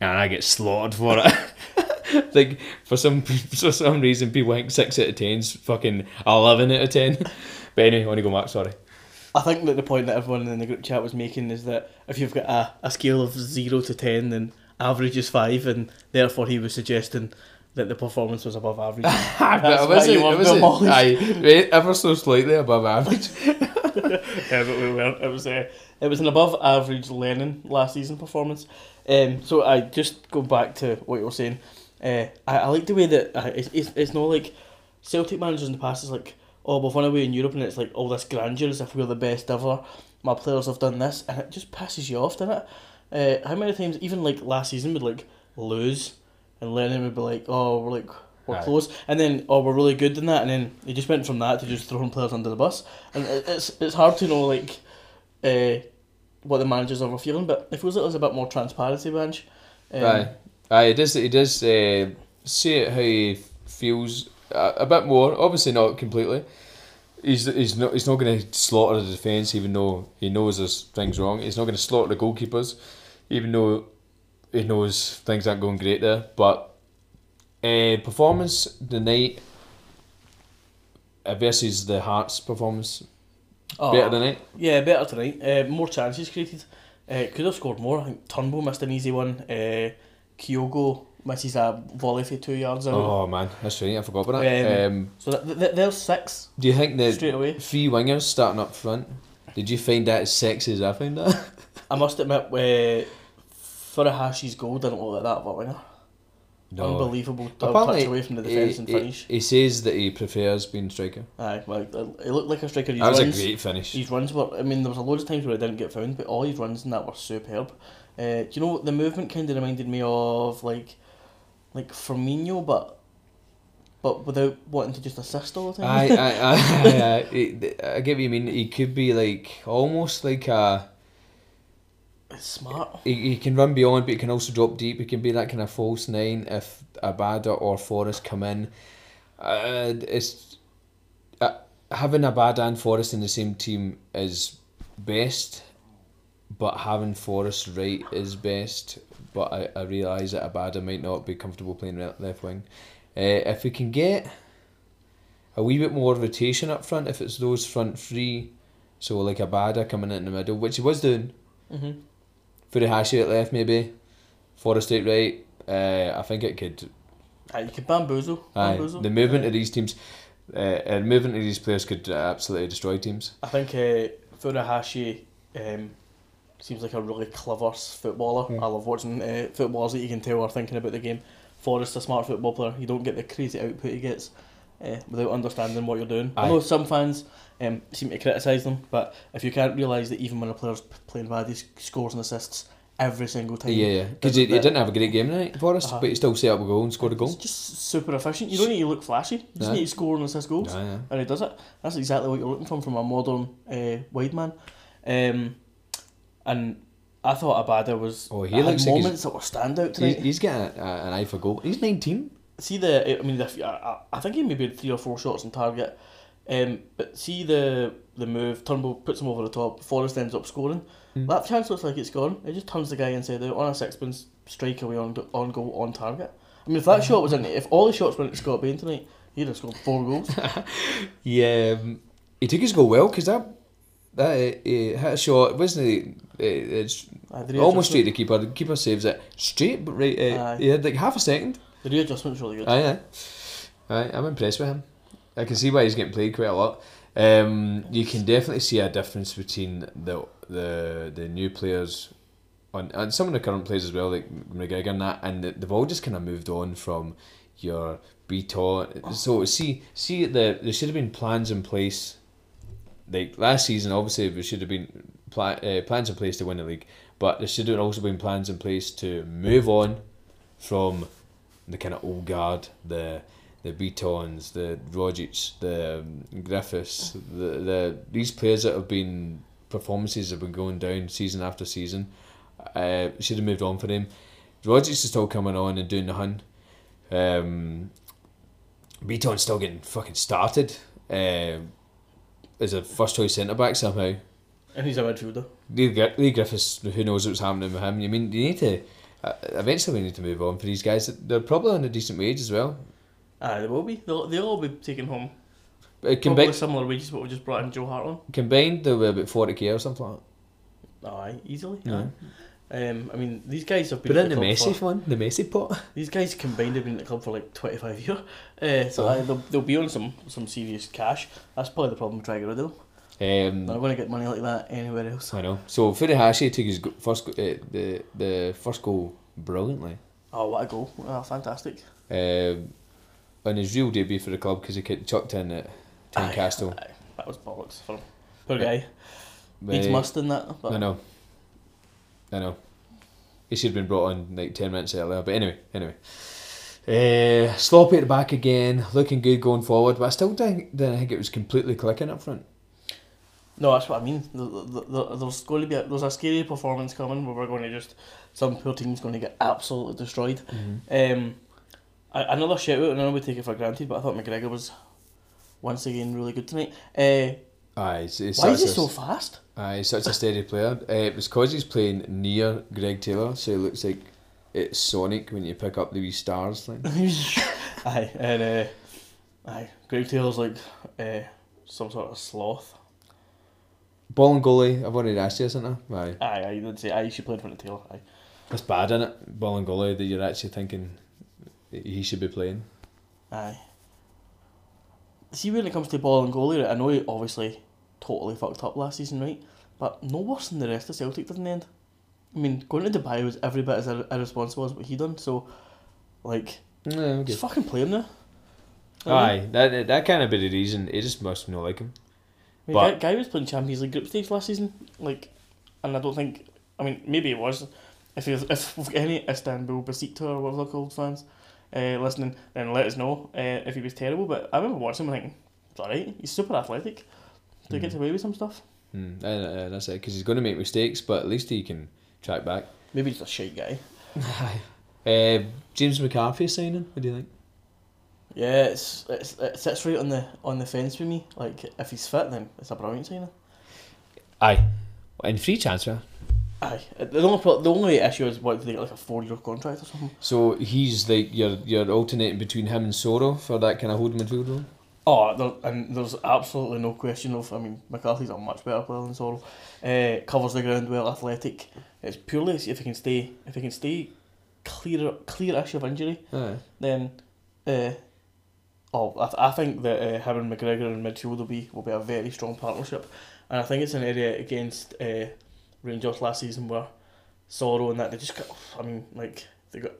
and I get slaughtered for it. like, for some for some reason, people think 6 out of 10's fucking 11 out of 10. but anyway, I want to go back, sorry. I think that the point that everyone in the group chat was making is that if you've got a, a scale of zero to ten, then average is five, and therefore he was suggesting that the performance was above average. That's But why you it were was demolished. aye, ever so slightly above average. yeah, but we weren't. It was uh, it was an above average Lennon last season performance. Um, so I just go back to what you were saying. Uh, I, I like the way that uh, it's, it's it's not like Celtic managers in the past is like oh we've won away in Europe and it's like all this grandeur as if we're the best ever. My players have done this and it just pisses you off, doesn't it? Uh, how many times even like last season would like lose and Lennon would be like oh we're like we're Aye. close and then oh we're really good in that and then he just went from that to just throwing players under the bus and it, it's it's hard to know like uh, what the managers are feeling, but it feels like there's a bit more transparency, bench. Um, Aye, aye. It does. It does uh, say it how he feels a, a bit more. Obviously, not completely. He's he's not he's not going to slaughter the defence, even though he knows there's things wrong. He's not going to slaughter the goalkeepers, even though he knows things aren't going great there. But uh, performance the night versus the Hearts performance oh, better tonight. Yeah, better tonight. Uh, more chances created. Uh, could have scored more. I think Turnbull missed an easy one. Uh, Kyogo misses a volley for two yards out. Oh man, that's right. I forgot about that. Um, Um, So th- th- there's six do you think that straight away. three wingers starting up front. Did you find that as sexy as I found that? I must admit, uh, Furuhashi's goal didn't look like that of a winger. Unbelievable touch Apparently, away from the defence he, and finish. He, says that he prefers being striker. Aye, well, it looked like a striker. His That was a great finish. His runs were. I mean, there was a loads of times where he didn't get found, but all his runs in that were superb. Uh, do you know what the movement kind of reminded me of, like, like Firmino, but but without wanting to just assist all the I, time. I, I, I, I, I get what you mean. He could be like almost like a. it's smart. He, he can run beyond, but he can also drop deep. He can be that kind of false nine if Abada or Forrest come in. Uh, it's uh, having Abada and Forrest in the same team is best, but having Forrest right is best. But I, I realise that Abada might not be comfortable playing left wing. Uh, if we can get a wee bit more rotation up front, if it's those front three, so like Abada coming in the middle, which he was doing. Mhm. Furuhashi at left maybe, Forrest at right. Uh, I think it could. Aye, you can bamboozle. Aye, bamboozle. the movement Aye. of these teams, uh, uh, movement of these players could uh, absolutely destroy teams. I think uh, Furuhashi um, seems like a really clever footballer. Mm. I love watching uh, footballers that you can tell are thinking about the game. Forrest, a smart football player, you don't get the crazy output he gets uh, without understanding what you're doing. I Aye. know some fans um, seem to criticise them, but if you can't realise that even when a player's p- playing bad, he scores and assists every single time. Yeah, yeah, because he, he didn't have a great game tonight, Forrest, Uh-huh. but he still set up a goal and scored a goal. It's just super efficient. You don't need to look flashy. You just Aye. need to score and assist goals. And he does it. That's exactly what you're looking for from a modern uh, wide man. Um, and I thought Abada was. Oh, he looks like he's- moments that were standout He's, tonight. he's a, a, an eye for goal. He's 19. See the, I mean, the, I, I- I think he maybe had three or four shots on target. Um, but see the the move. Turnbull puts him over the top. Forrest ends up scoring. Hmm. That chance looks like it's gone. It just turns the guy inside out on a sixpence, strike away on on goal on target. I mean, if that shot was in, it if all the shots went to Scott Bain tonight, he'd have scored four goals. Yeah, um, he took his goal well because that that uh, he hit a shot. Wasn't he? Uh, it's Aye, the almost straight to keeper. The keeper saves it straight, but right. Uh, he had like half a second. The readjustment's really good. Aye, aye. aye. I'm impressed with him. I can see why he's getting played quite a lot. Um, you can definitely see a difference between the the the new players on and some of the current players as well, like McGregor and that, and they've all just kind of moved on from your Bitton. So see, see the there should have been plans in place. Like last season, obviously there should have been pla- uh, plans in place to win the league, but there should have also been plans in place to move on from the kind of old guard, the the Bittons, the Rogic, the um, Griffiths, the the these players that have been performances have been going down season after season. Uh, should have moved on for them. Rogic is still coming on and doing the hun. Um, Bitton's still getting fucking started. Uh, as a first choice centre back somehow. And he's a midfielder. Leigh, Leigh Griffiths, who knows what's happening with him? You mean you need to eventually we need to move on for these guys. They're probably on a decent wage as well. Aye, they will be. They'll, they'll all be taken home Uh, probably combined, similar wages what we just brought in Joe Hart on. combined, they were about forty k or something like that. Aye, easily. Yeah. Aye. Um, I mean, these guys have been at in the club Messi for, one, the Messi pot. These guys combined have been at the club for like twenty five years. Uh, so Oh. aye, they'll, they'll be on some some serious cash. That's probably the problem with trying to get rid of them. Um, not going to get money like that anywhere else. I know. So Furuhashi took his first uh, the the first goal brilliantly. Oh, what a goal! Oh, fantastic. Um, on his real debut for the club because he chucked in at Tynecastle. that was bollocks for him. Poor guy. Needs Uh, must in that. But I know. I know. He should have been brought on like ten minutes earlier. But anyway, anyway. Uh, sloppy at the back again, looking good going forward, but I still didn't, didn't think it was completely clicking up front. No, that's what I mean. The- the- the- There's going to be a, there's a scary performance coming where we're going to just some poor team's going to get absolutely destroyed. Um, another shout out, and I know we take it for granted, but I thought McGregor was once again really good tonight. Uh, Aye, it's, it's why is he a, so fast? aye, he's such a steady player. Uh, it was because he's playing near Greg Taylor, so he looks like it's Sonic when you pick up the wee stars thing. aye, and uh, aye, Greg Taylor's like uh, some sort of sloth. Bolingoli, I've already asked you, isn't I? Aye. Aye, aye, you did say aye. She played for the Taylor. Aye, That's bad, isn't it? Bolingoli that you're actually thinking he should be playing. aye. See, when it comes to Bolingoli, right, I know he obviously totally fucked up last season, right? But no worse than the rest of Celtic did in the end. I mean, going to Dubai was every bit as ir- irresponsible as what he done. So, like, Yeah, okay. just fucking play him there. You know what I mean? Aye, that that kind of be the reason. He just must not like him. I mean, But- guy, guy was playing Champions League group stage last season, like, and I don't think. I mean, maybe it was. If he was, if we've got any Istanbul Besiktas or whatever they're called fans uh, listening, then let us know uh, if he was terrible. But I remember watching him thinking, it's alright. He's super athletic. he get away with some stuff. Mm, uh, that's it, because he's going to make mistakes, but at least he can track back. Maybe he's a shite guy. Uh, James McCarthy signing. What do you think? Yeah, it's, it's it sits right on the on the fence for me. Like if he's fit, then it's a brilliant signing. Aye, and free transfer. Aye. The only the only issue is what they get like a four year contract or something. So he's like you're you're alternating between him and Soro for that kind of holding midfield role. Oh, there, and there's absolutely no question of. I mean, McCarthy's a much better player than Soro. Uh, covers the ground well, athletic. It's purely if he can stay, if he can stay clear, clear-ish of injury, Aye. then, uh, oh, I, th- I think that uh, him and McGregor in midfield will be will be a very strong partnership, and I think it's an area against uh, Rangers last season where Soro and that they just got. I mean, like they got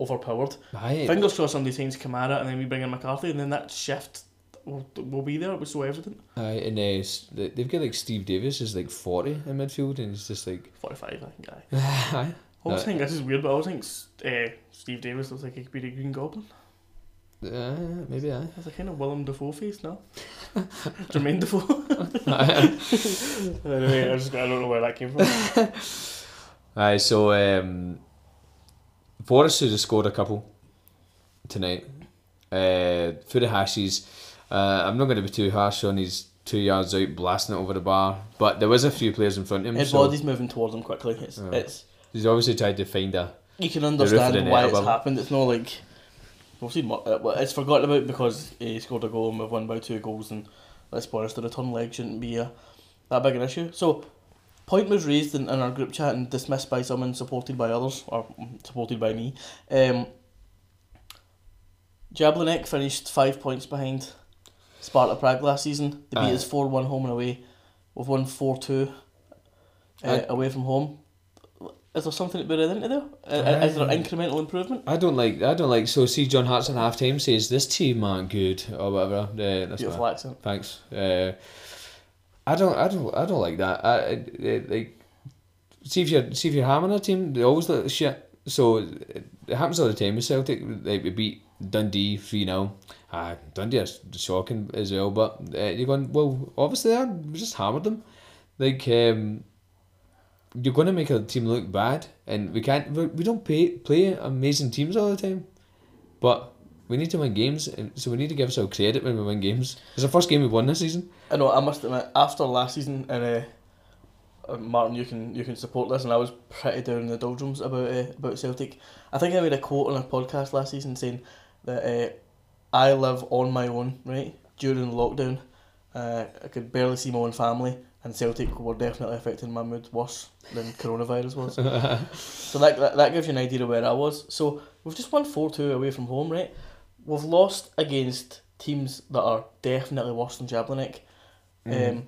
overpowered. Aye. Fingers crossed somebody signs Kamara and then we bring in McCarthy and then that shift will, will be there. It was so evident. Aye, and uh, they- they've got like Steve Davis is like forty in midfield, and he's just like, 45, I think. Aye. aye. I always Uh, think this is weird, but I always think uh, Steve Davis looks like he could be the Green Goblin. Uh, maybe aye. Has a kind of Willem Dafoe face now. Jermaine Dafoe. anyway, I just I don't know where that came from. Aye, so um, Forrest has scored a couple tonight. Uh, Furuhashi's, uh, I'm not going to be too harsh on his two yards out blasting it over the bar, but there was a few players in front of him. His so body's moving towards him quickly. It's Yeah. it's he's obviously tried to find a. you can understand why it's above happened. It's not like we've seen what uh, it's forgotten about because he scored a goal and we've won by two goals and let's be honest, the return leg shouldn't be a, that big an issue. So point was raised in, in our group chat and dismissed by some and supported by others or supported by me. Um, Jablonec finished five points behind Sparta Prague last season. They beat Aye. us four one home and away. We've won four two uh, away from home. Is there something to be read into there? Uh, Is there incremental improvement? I don't like. I don't like. So see, John Hartson half time says this team aren't good or whatever. Uh, that's Beautiful fine. accent. Thanks. Uh, I don't. I don't. I don't like that. I, I, I like. See if you're see if you're hammering a team, they always look shit. So it happens all the time with Celtic. Like we beat Dundee three 0 Ah, Dundee is shocking as well. But uh, you're going well. Obviously, they are. we just hammered them. Like um, you're going to make a team look bad, and we can't. We, we don't pay, play amazing teams all the time, but. We need to win games, and so we need to give ourselves credit when we win games. It's the first game we've won this season. I know. I must admit, after last season, and uh, uh, Martin, you can you can support this, and I was pretty down in the doldrums about uh, about Celtic. I think I made a quote on a podcast last season saying that uh, I live on my own, right during lockdown. Uh, I could barely see my own family, and Celtic were definitely affecting my mood worse than coronavirus was. so that, that that gives you an idea of where I was. So we've just won four two away from home, right? We've lost against teams that are definitely worse than Jablonec. Um,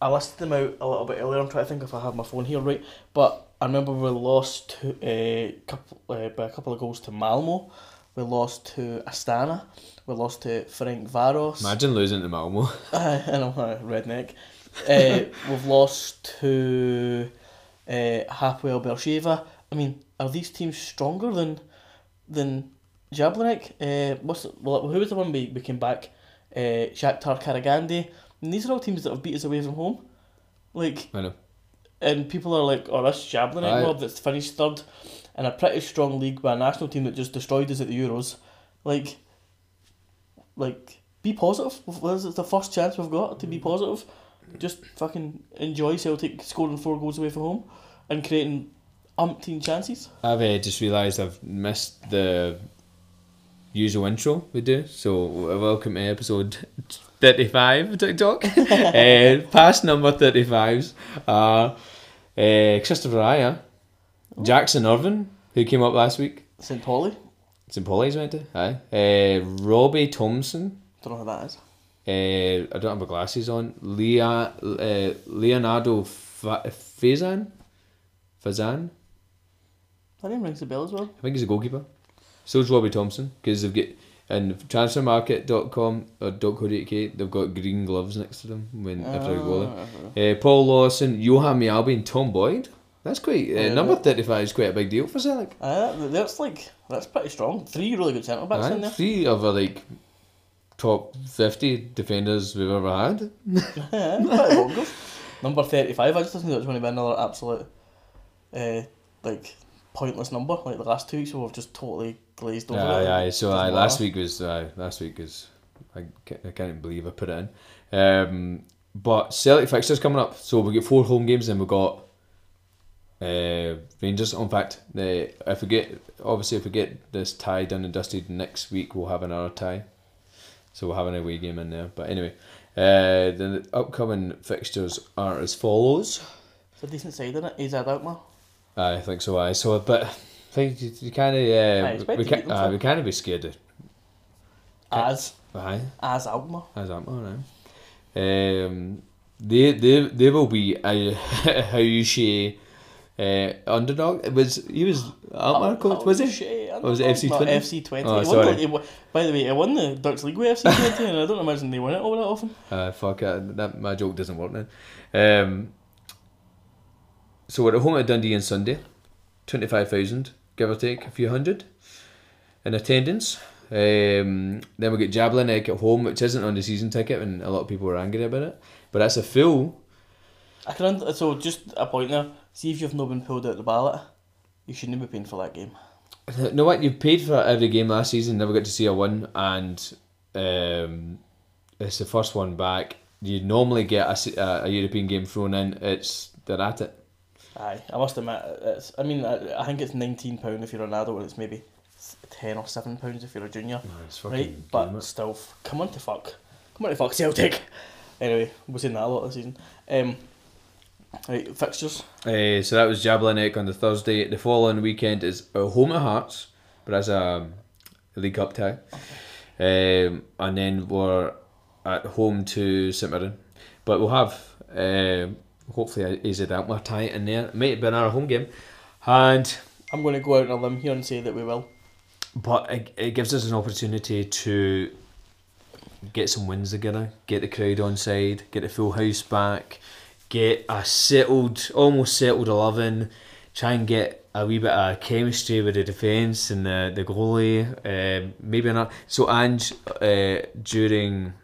I listed them out a little bit earlier. I'm trying to think if I have my phone here right, but I remember we lost to a couple uh, by a couple of goals to Malmo. We lost to Astana. We lost to Ferencváros. Imagine losing to Malmo. I know, uh, redneck. Uh, we've lost to uh, Hapoel Beersheva. I mean, are these teams stronger than than Jablonec? Uh, what's well, who was the one we, we came back? Uh, Shakhter Karagandy. And these are all teams that have beat us away from home. Like, I know. and people are like, oh, that's Jablonec Aye. mob that's finished third in a pretty strong league by a national team that just destroyed us at the Euros. Like, like be positive. This is the first chance we've got to be positive. Just fucking enjoy Celtic scoring four goals away from home and creating umpteen chances. I've uh, just realised I've missed the usual intro we do. So welcome to episode thirty-five of TikTok. uh, past number thirty-fives are uh, Christopher Aya, Jackson Irvine, who came up last week. St. Pauli. St Pauli's went to. Aye. Uh, Robbie Thompson. Don't know who that is. Uh, I don't have my glasses on. Lea, uh, Leonardo Fa- Fazan. Fazan. That name rings a bell as well. I think he's a goalkeeper. So is Robbie Thompson because they've got and transfermarkt.com or .co.uk they've got green gloves next to them when after a goal. Uh, Paul Lawson, Johan Mjällby and Tom Boyd. That's quite uh, Yeah, number thirty five is quite a big deal for Celtic. Uh, that's like that's pretty strong. Three really good centre backs in there. three of a like top fifty defenders we've ever had. Yeah, pretty well good. Number thirty-five. I just think that's going to be another absolute, uh, like pointless number. Like the last two weeks, we've just totally glazed over. it. Aye, aye. So last week was aye, last week was I can't, I can't believe I put it in. Um, but Celtic fixtures coming up, so we get four home games and we've got uh, Rangers. In fact, the, if we get obviously if we get this tie done and dusted next week, we'll have another tie. So we'll have an away game in there. But anyway, uh, the upcoming fixtures are as follows. It's a decent side, isn't it? He's had. I think so. I saw, so, but I think you, you kind of uh, we can uh, we can't be scared of. As Aye. as Alkmaar. How's that man? Um, they they they will be a how you say uh, underdog. It was he was Alkmaar coach was he? Shit, Or was it FC Twente? FC Twente. Oh, sorry. the- it by the way, it won the Dutch League with FC Twente, and I don't imagine they win it all that often. Uh, fuck it, that my joke doesn't work then. Um, so we're at home at Dundee on Sunday, twenty five thousand give or take a few hundred in attendance. Um, then we get Jablonec at home, which isn't on the season ticket, and a lot of people were angry about it. But that's a full I can und- so just a point there. See if you've not been pulled out the ballot, you shouldn't be paying for that game. No, what you've paid for every game last season, never got to see a win, and um, it's the first one back. You normally get a, a, a European game thrown in. It's they're at it. Aye, I must admit, it's. I mean, I, I think it's nineteen pound if you're an adult, and it's maybe ten or seven pounds if you're a junior. it's right, but still, come on to fuck, come on to fuck Celtic. Anyway, we've seen that a lot this season. Um, right, fixtures. Uh, so that was Jablonec on the Thursday. The following weekend is uh, home at Hearts, but that's a, a League Cup tie. Um, and then we're at home to St Mirren. But we'll have um hopefully a AZ Alkmaar tie in there. It might have been our home game. And I'm going to go out on a limb here and say that we will. but it, it gives us an opportunity to get some wins together, get the crowd on side, get the full house back, get a settled, almost settled 11, try and get a wee bit of chemistry with the defence and the, the goalie, um, maybe not. So, Ange, uh, during.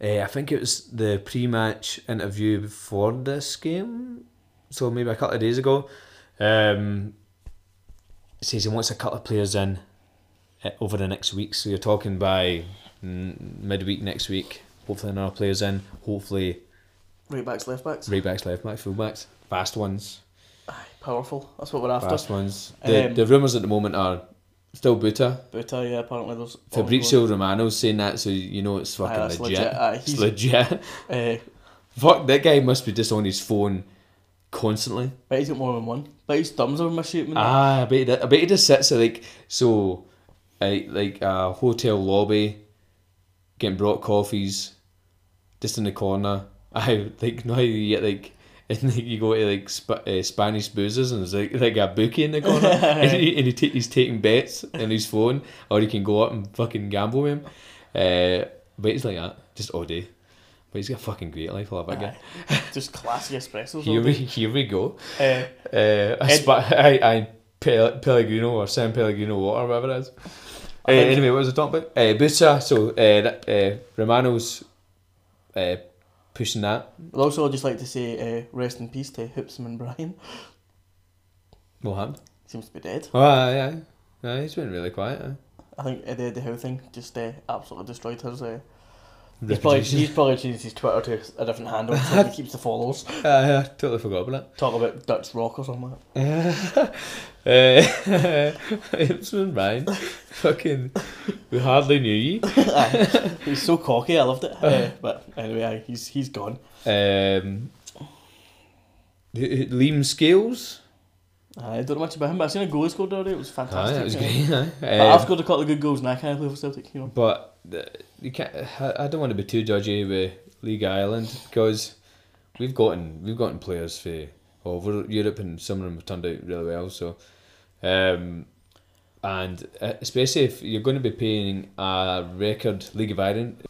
Uh, I think it was the pre-match interview before this game, so maybe a couple of days ago. Um, says he wants a couple of players in uh, over the next week. So you're talking by mm, midweek next week. Hopefully another players in. Hopefully Right backs, left backs. right backs, left backs, full backs, fast ones, Aye, powerful. That's what we're after. fast ones. The Um, the rumours at the moment are still Buta. But uh, yeah, apparently there's. Fabrizio Romano's saying that, so you know it's fucking that's legit. legit, aye, it's legit. Uh, Fuck, that guy must be just on his phone constantly. but he's got more than one. But his thumbs are in my shape. man. Ah, I bet he, I bet he just sits there like so, like like a hotel lobby, getting brought coffees, just in the corner. I like know how you get like. And like you go to like Sp- uh, Spanish boozers and there's like like a bookie in the corner and, he, and he ta- he's taking bets on his phone or he can go up and fucking gamble with him. Uh, but he's like that just all day. But he's got a fucking great life. I love that guy. Just classy espressos. Here we here we go. Uh, Uh, I, spa- I, I Pel- Pellegrino or San Pellegrino water, whatever it is. Uh, anyway, what was I talking about? Uh, Buta, so uh, uh, Romano's uh, pushing that. I'd also just like to say uh, rest in peace to Hipsman Brian. What happened? Seems to be dead. Oh, aye, aye. Aye, he's been really quiet. Aye. I think uh, the the Howe thing just uh, absolutely destroyed his. Uh, he's probably he's probably changed his Twitter to a different handle so he keeps the followers. Aye, I totally forgot about it. Talk about Dutch rock or something. that. uh, it's been Ryan. Fucking, we hardly knew you. Aye. he's so cocky. I loved it. Uh, but anyway, aye, he's he's gone. Um, Liam Scales. I don't know much about him, but I seen a goal he scored other. It was Aye, fantastic. that was Uh, great. Aye. Um, I've scored a couple of good goals and I can't play for Celtic. You know. But you can't. I don't want to be too judgy with League Ireland because we've gotten we've gotten players for over Europe and some of them have turned out really well. So, um, and uh, especially if you're going to be paying a record League of Ireland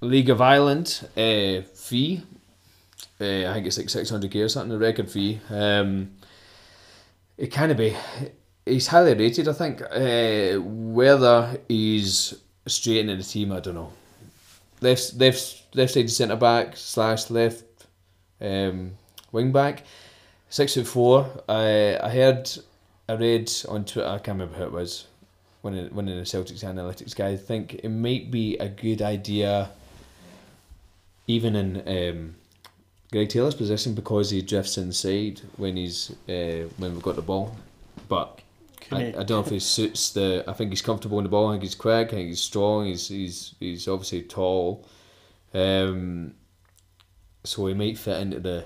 League of Ireland uh, fee, uh, I think it's like six hundred k or something. The record fee. Um, it of be. He's highly rated, I think. Uh, whether he's straight into the team, I don't know. Left, left, left side centre back slash left um, wing back, six foot four. I I heard, I read on Twitter. I can't remember who it was. One of one of the Celtics analytics guys. I think it might be a good idea. Even in um, Greg Taylor's position because he drifts inside when he's uh, when we've got the ball, but. Can I, I don't know if he suits the. I think he's comfortable in the ball. I think he's quick. I think he's strong. He's he's he's obviously tall. Um, so he might fit into the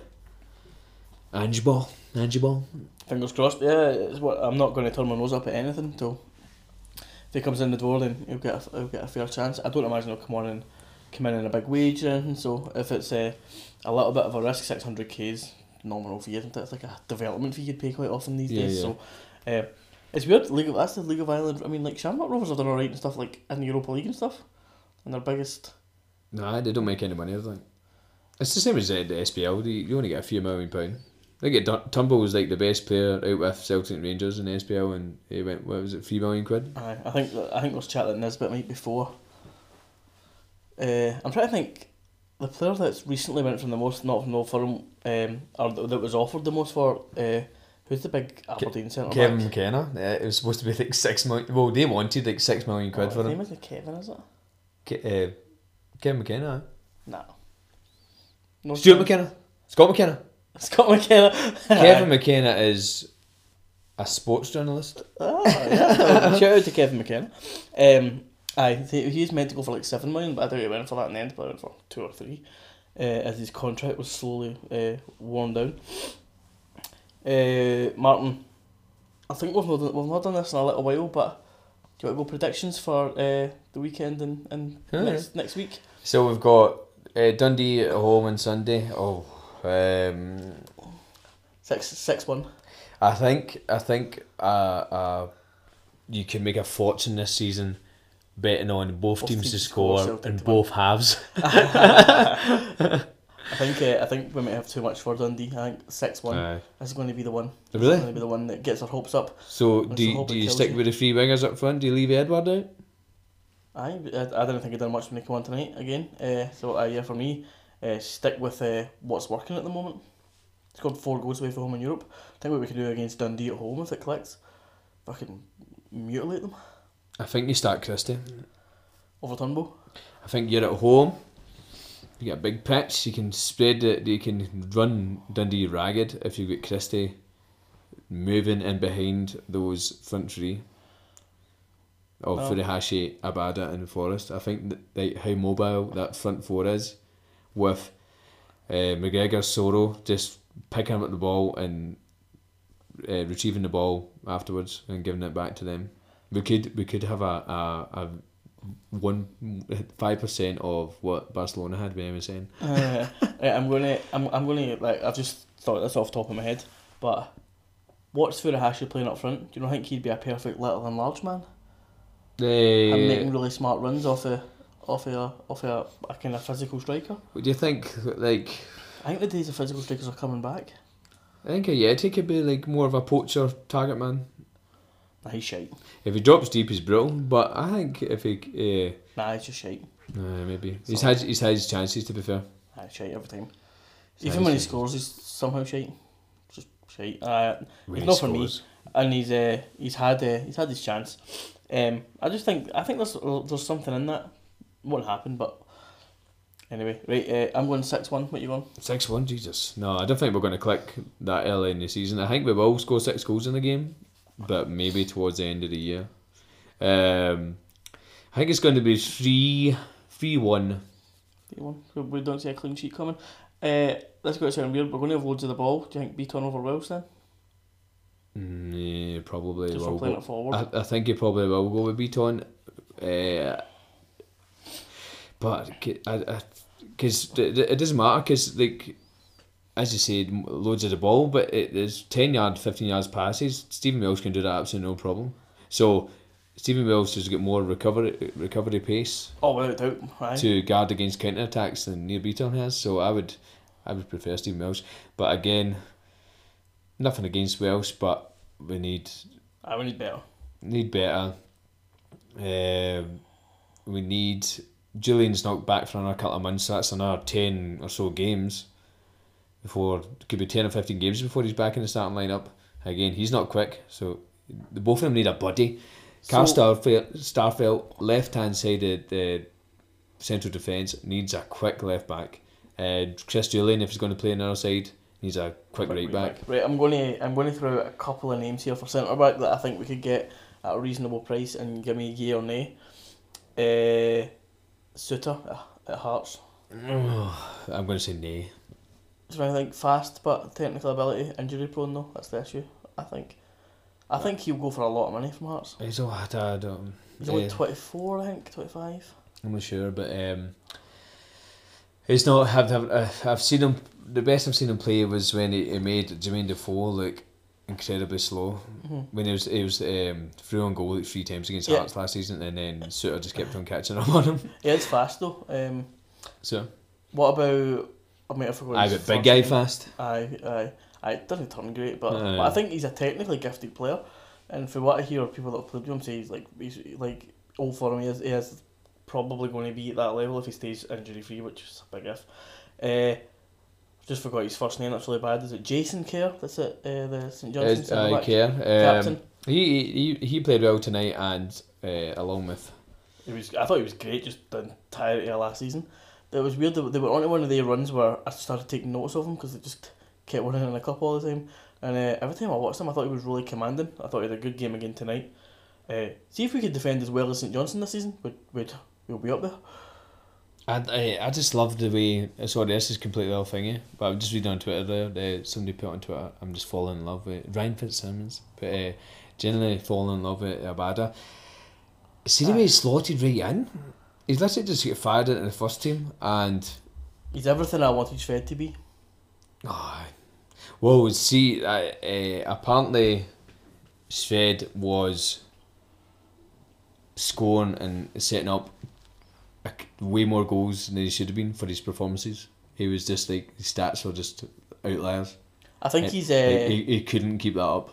Ange ball. Ange ball. Fingers crossed. Yeah, it's what I'm not going to turn my nose up at anything until if he comes in the door, then he'll get a, he'll get a fair chance. I don't imagine he'll come on and come in in a big wage or anything. So if it's a, a little bit of a risk, six hundred k's nominal fee, isn't it? It's like a development fee you'd pay quite often these Yeah, days. yeah. So. Uh, it's weird. League of, that's the League of Ireland. I mean, like Shamrock Rovers have done alright and stuff like in the Europa League and stuff, and their biggest. Nah, they don't make any money. I think it's the same as uh, the SPL. You, you only get a few million pound. I think Dun- Turnbull was like the best player out with Celtic and Rangers in the SPL, and he went what was it, three million quid? Aye, I think I think there's chat that Nisbet might be four. Uh, I'm trying to think. The player that's recently went from the most, not from the firm, um, or th- that was offered the most for, uh, who's the big Aberdeen centre Kevin back? McKenna. Uh, it was supposed to be like six million. Well, they wanted like six million quid Oh, for his him. name isn't Kevin, is it? Ke- uh, Kevin McKenna. No. No Stuart. McKenna. Scott McKenna. Scott McKenna. Kevin McKenna is a sports journalist. Oh, yeah. Shout out to Kevin McKenna. Um, aye, he was meant to go for like seven million, but I doubt he went for that in the end. But he went for two or three, uh, as his contract was slowly uh, worn down. Uh, Martin, I think we've not done, we've not done this in a little while, but do you want to go predictions for uh, the weekend and, and next next week? So we've got uh, Dundee at home on Sunday. Oh, um, Six six one. I think I think uh, uh, you can make a fortune this season betting on both, Both teams, teams to score in both halves. I think uh, I think we might have too much for Dundee. I think six one Aye. is going to be the one. Really? It's going to be the one that gets our hopes up. So do you, do you stick you. with the three wingers up front? Do you leave Edouard out? Aye, I, I didn't think he done much when he came on tonight again. Uh, so uh, yeah, for me, uh, stick with uh, what's working at the moment. Scored four goals away from home in Europe. I think what we can do against Dundee at home if it clicks, fucking mutilate them I think you start Christie. over Turnbull. I think you're at home. You get a big pitch. You can spread it. You can run Dundee ragged if you get Christie moving in behind those front three of Oh. Furuhashi, Abada, and Forrest. I think that like, how mobile that front four is, with uh, McGregor, Soro just picking up the ball and uh, retrieving the ball afterwards and giving it back to them. We could we could have a a, a one five percent of what Barcelona had with MSN. Uh, I'm gonna, I'm, I'm gonna like I've just thought this off the top of my head, but what's Furuhashi playing up front? Do you not think he'd be a perfect little and large man? and making really smart runs off a, off a, off a, a kind of physical striker. what do you think? Like, I think the days of physical strikers are coming back. I think Ajeti could be like more of a poacher target man. He's shite. If he drops deep, he's brilliant. But I think if he, uh, Nah, he's just shite. uh, maybe he's had he's had his chances. To be fair, Nah, he's shite every time. He's Even when he scores, he's somehow shite. Just shite. Uh, When he's not for me. And he's uh, he's had uh, he's had his chance. Um, I just think I think there's there's something in that. Won't happen, but anyway, right. Uh, I'm going six one. What you going? Six one, Jesus. No, I don't think we're going to click that early in the season. I think we will score six goals in the game, but maybe towards the end of the year. Um, I think it's going to be three, three one. Eight one. We- don't see a clean sheet coming. Uh, let's go to sound weird. We're going to have loads of the ball. Do you think Bitton over Welsh then? Mm, yeah, probably Just will playing go. it forward. I, I think he probably will go with Bitton. Uh, but because it doesn't matter because like as you said, loads of the ball, but it, there's ten yard, fifteen yards passes. Stephen Welsh can do that absolutely no problem. So Stephen Welsh has got more recovery recovery pace Oh, without doubt. Aye. to guard against counter attacks than Nir Bitton has. So I would I would prefer Stephen Welsh. But again, nothing against Welsh, but we need Aye, we need better. need better. Um, we need Jullien's not back for another couple of months. So that's another ten or so games before could be ten or fifteen games before he's back in the starting lineup. Again, he's not quick, so the both of them need a buddy. Carl So- Starfelt, Starfelt left hand side of the central defence needs a quick left back, Uh, Chris Jullien, if he's going to play on the other side, he's a quick, right back. Right, I'm going to I'm going to throw out a couple of names here for centre back that I think we could get at a reasonable price and give me yay or nay. Uh, Souttar uh, at Hearts. I'm going to say nay. So I think fast but technical ability, injury prone though. That's the issue. I think. I think he'll go for a lot of money from Hearts. He's all, I don't, I He's only twenty four, I think, twenty five. I'm not sure, but um, it's not. Have, have uh, I've seen him. The best I've seen him play was when he, he made Jermain Defoe look incredibly slow. When he was he was um, through on goal like three times against Yeah. Hearts last season, and then Souttar just kept on catching up on him. Yeah, it's fast though. Um, So what about? I forgotten. I his got big guy name. fast. Aye, aye, aye. Doesn't turn great, but, Aye. but I think he's a technically gifted player. And for what I hear of people that have played with him say, he's like he's like all for him. He is, he is probably going to be at that level if he stays injury free, which is a big if. Uh, just forgot his first name. That's really bad. Is it Jason Kerr? That's it. Uh, the St Johnstone Is- centre I back. care. Um, Captain. he, he he played well tonight, and uh, along with He was. I thought he was great. Just the entirety of last season. It was weird. That they were on one of their runs where I started taking notice of him because they just kept running in a cup all the time. And uh, every time I watched him, I thought he was really commanding. I thought he had a good game again tonight. Uh, see if we could defend as well as St Johnstone this season, we'd, we'd, we'll be up there. I, I, I just love the way. Sorry, this is completely off thingy, but I'm just reading on Twitter there. Uh, somebody put on Twitter, I'm just falling in love with Ryan Fitzsimmons, but uh, generally falling in love with Abada. See the way he's slotted right in? He's literally just get fired into the first team, and He's everything I wanted Fed to be. oh, well, see, uh, uh, apparently, Shved was scoring and setting up way more goals than he should have been for his performances. He was just like his stats were just outliers. I think He- he's uh, he, he couldn't keep that up.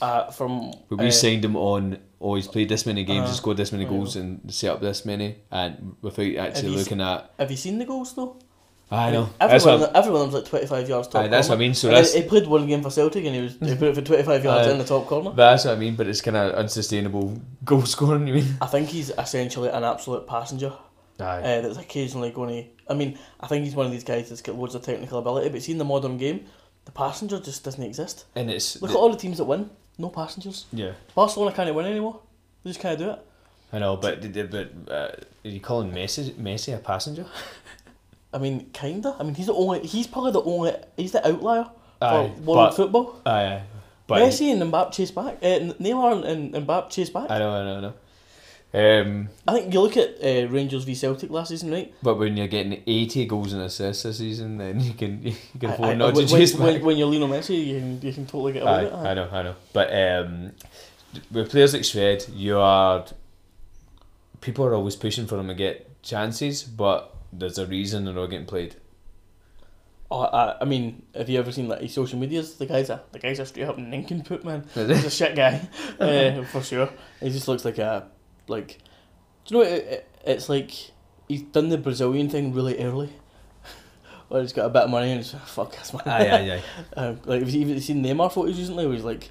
uh, from. But we uh, signed him on. Oh, he's played this many games, Uh-huh. scored this many goals, and set up this many, and without actually looking at. Have you seen the goals though? I know. Every That's one, what, every one of them's like twenty five yards top. Aye, that's corner. what I mean, so that's- he, played one game for Celtic and he was he put it for twenty five yards Aye. in the top corner. that's what I mean. But it's kind of unsustainable goal scoring. You mean? I think he's essentially an absolute passenger. Aye. uh, that's occasionally going to. I mean, I think he's one of these guys that's got loads of technical ability, but see in the modern game, the passenger just doesn't exist. and it's Look at all the teams that win, no passengers. yeah. Barcelona can't win anymore. They just can't do it. I know, but but uh, are you calling Messi Messi a passenger? I mean, kinda. I mean, he's the only. He's probably the only. He's the outlier Aye, for world football. Aye, but Messi and Mbappe chase back. Uh, Neymar and, and Mbappe chase back. I know, I know, I know. Um, I think you look at uh, Rangers v Celtic last season, right? but when you're getting eighty goals and assists this season, then you can you can I- afford I- not to when, chase when, back. when you're Lionel Messi, you can you can totally get away Aye, with it. I know, I know. But um, with players like Shved, you are people are always pushing for them to get chances, but there's a reason they're not getting played. Oh, I, I mean, have you ever seen like his social medias? The guy's a the guy's a straight up nincompoop man. He's a shit guy, uh, for sure. He just looks like a like. Do you know what it, it, it's like? He's done the Brazilian thing really early. Or he's got a bit of money and he's fuck this man. Aye, aye, aye. um, like have you even seen Neymar photos recently? Where he's like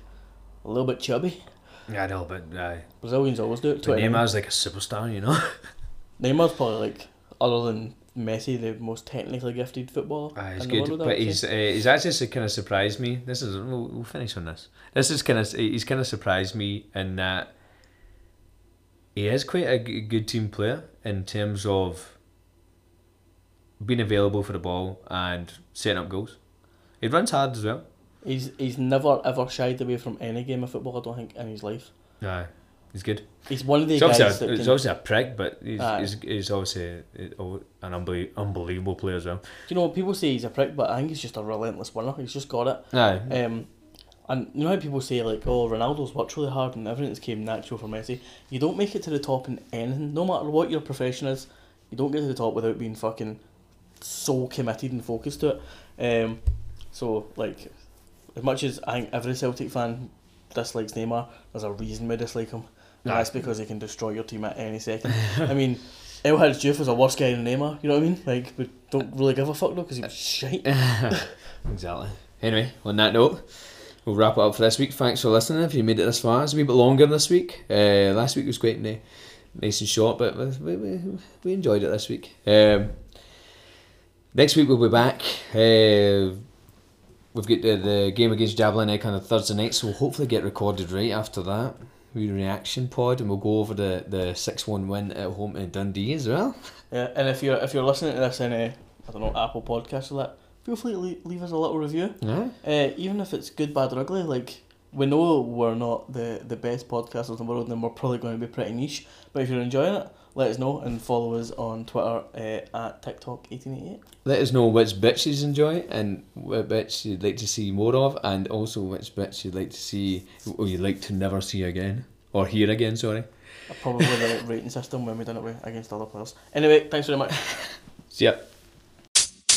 a little bit chubby. Yeah, I know, but aye. Brazilians always do it. But Neymar's like a superstar, you know. Neymar's probably like other than Messi, the most technically gifted footballer. Aye, he's good, world, but he's uh, he's actually kind of surprised me. This is we'll, we'll finish on this. This is kind of he's kind of surprised me in that he is quite a g- good team player in terms of being available for the ball and setting up goals. He runs hard as well. He's he's never ever shied away from any game of football. I don't think in his life. Aye, he's good. He's one of the He's guys obviously, that he's obviously a prick, but he's, Aye. he's, he's obviously an unbelie- unbelievable player as well. Do you know what people say he's a prick, but I think he's just a relentless winner. He's just got it. Aye, Um, and you know how people say like, oh, Ronaldo's worked really hard and everything's came natural for Messi. You don't make it to the top in anything, no matter what your profession is. You don't get to the top without being fucking so committed and focused to it. Um, so like, as much as I think every Celtic fan dislikes Neymar, there's a reason we dislike him. And that's because he can destroy your team at any second. I mean, El Hadj Diouf is a worse guy than Neymar. You know what I mean? Like, we don't really give a fuck though because he was shite. Exactly. Anyway, on that note, we'll wrap it up for this week. Thanks for listening. If you made it this far, it's a wee bit longer this week. Uh, last week was quite ni- nice and short, but we, we, we enjoyed it this week. Um, Next week we'll be back. Uh, we've got the, the game against Jablonec on a Thursday night, so we'll hopefully get recorded right after that. We reaction pod, and we'll go over the the six one win at home in Dundee as well. Yeah, and if you're if you're listening to this in a I don't know Apple Podcast or that, feel free to leave, leave us a little review. Yeah. Uh, even if it's good, bad, or ugly, like we know we're not the the best podcasters in the world, and we're probably going to be pretty niche. But if you're enjoying it, let us know and follow us on Twitter uh, at TikTok eighteen eighty eight. Let us know which bits you enjoy and what bits you'd like to see more of, and also which bits you'd like to see or you'd like to never see again or hear again. Sorry. Probably the rating system when we done it with against other players. Anyway, thanks very much. See ya.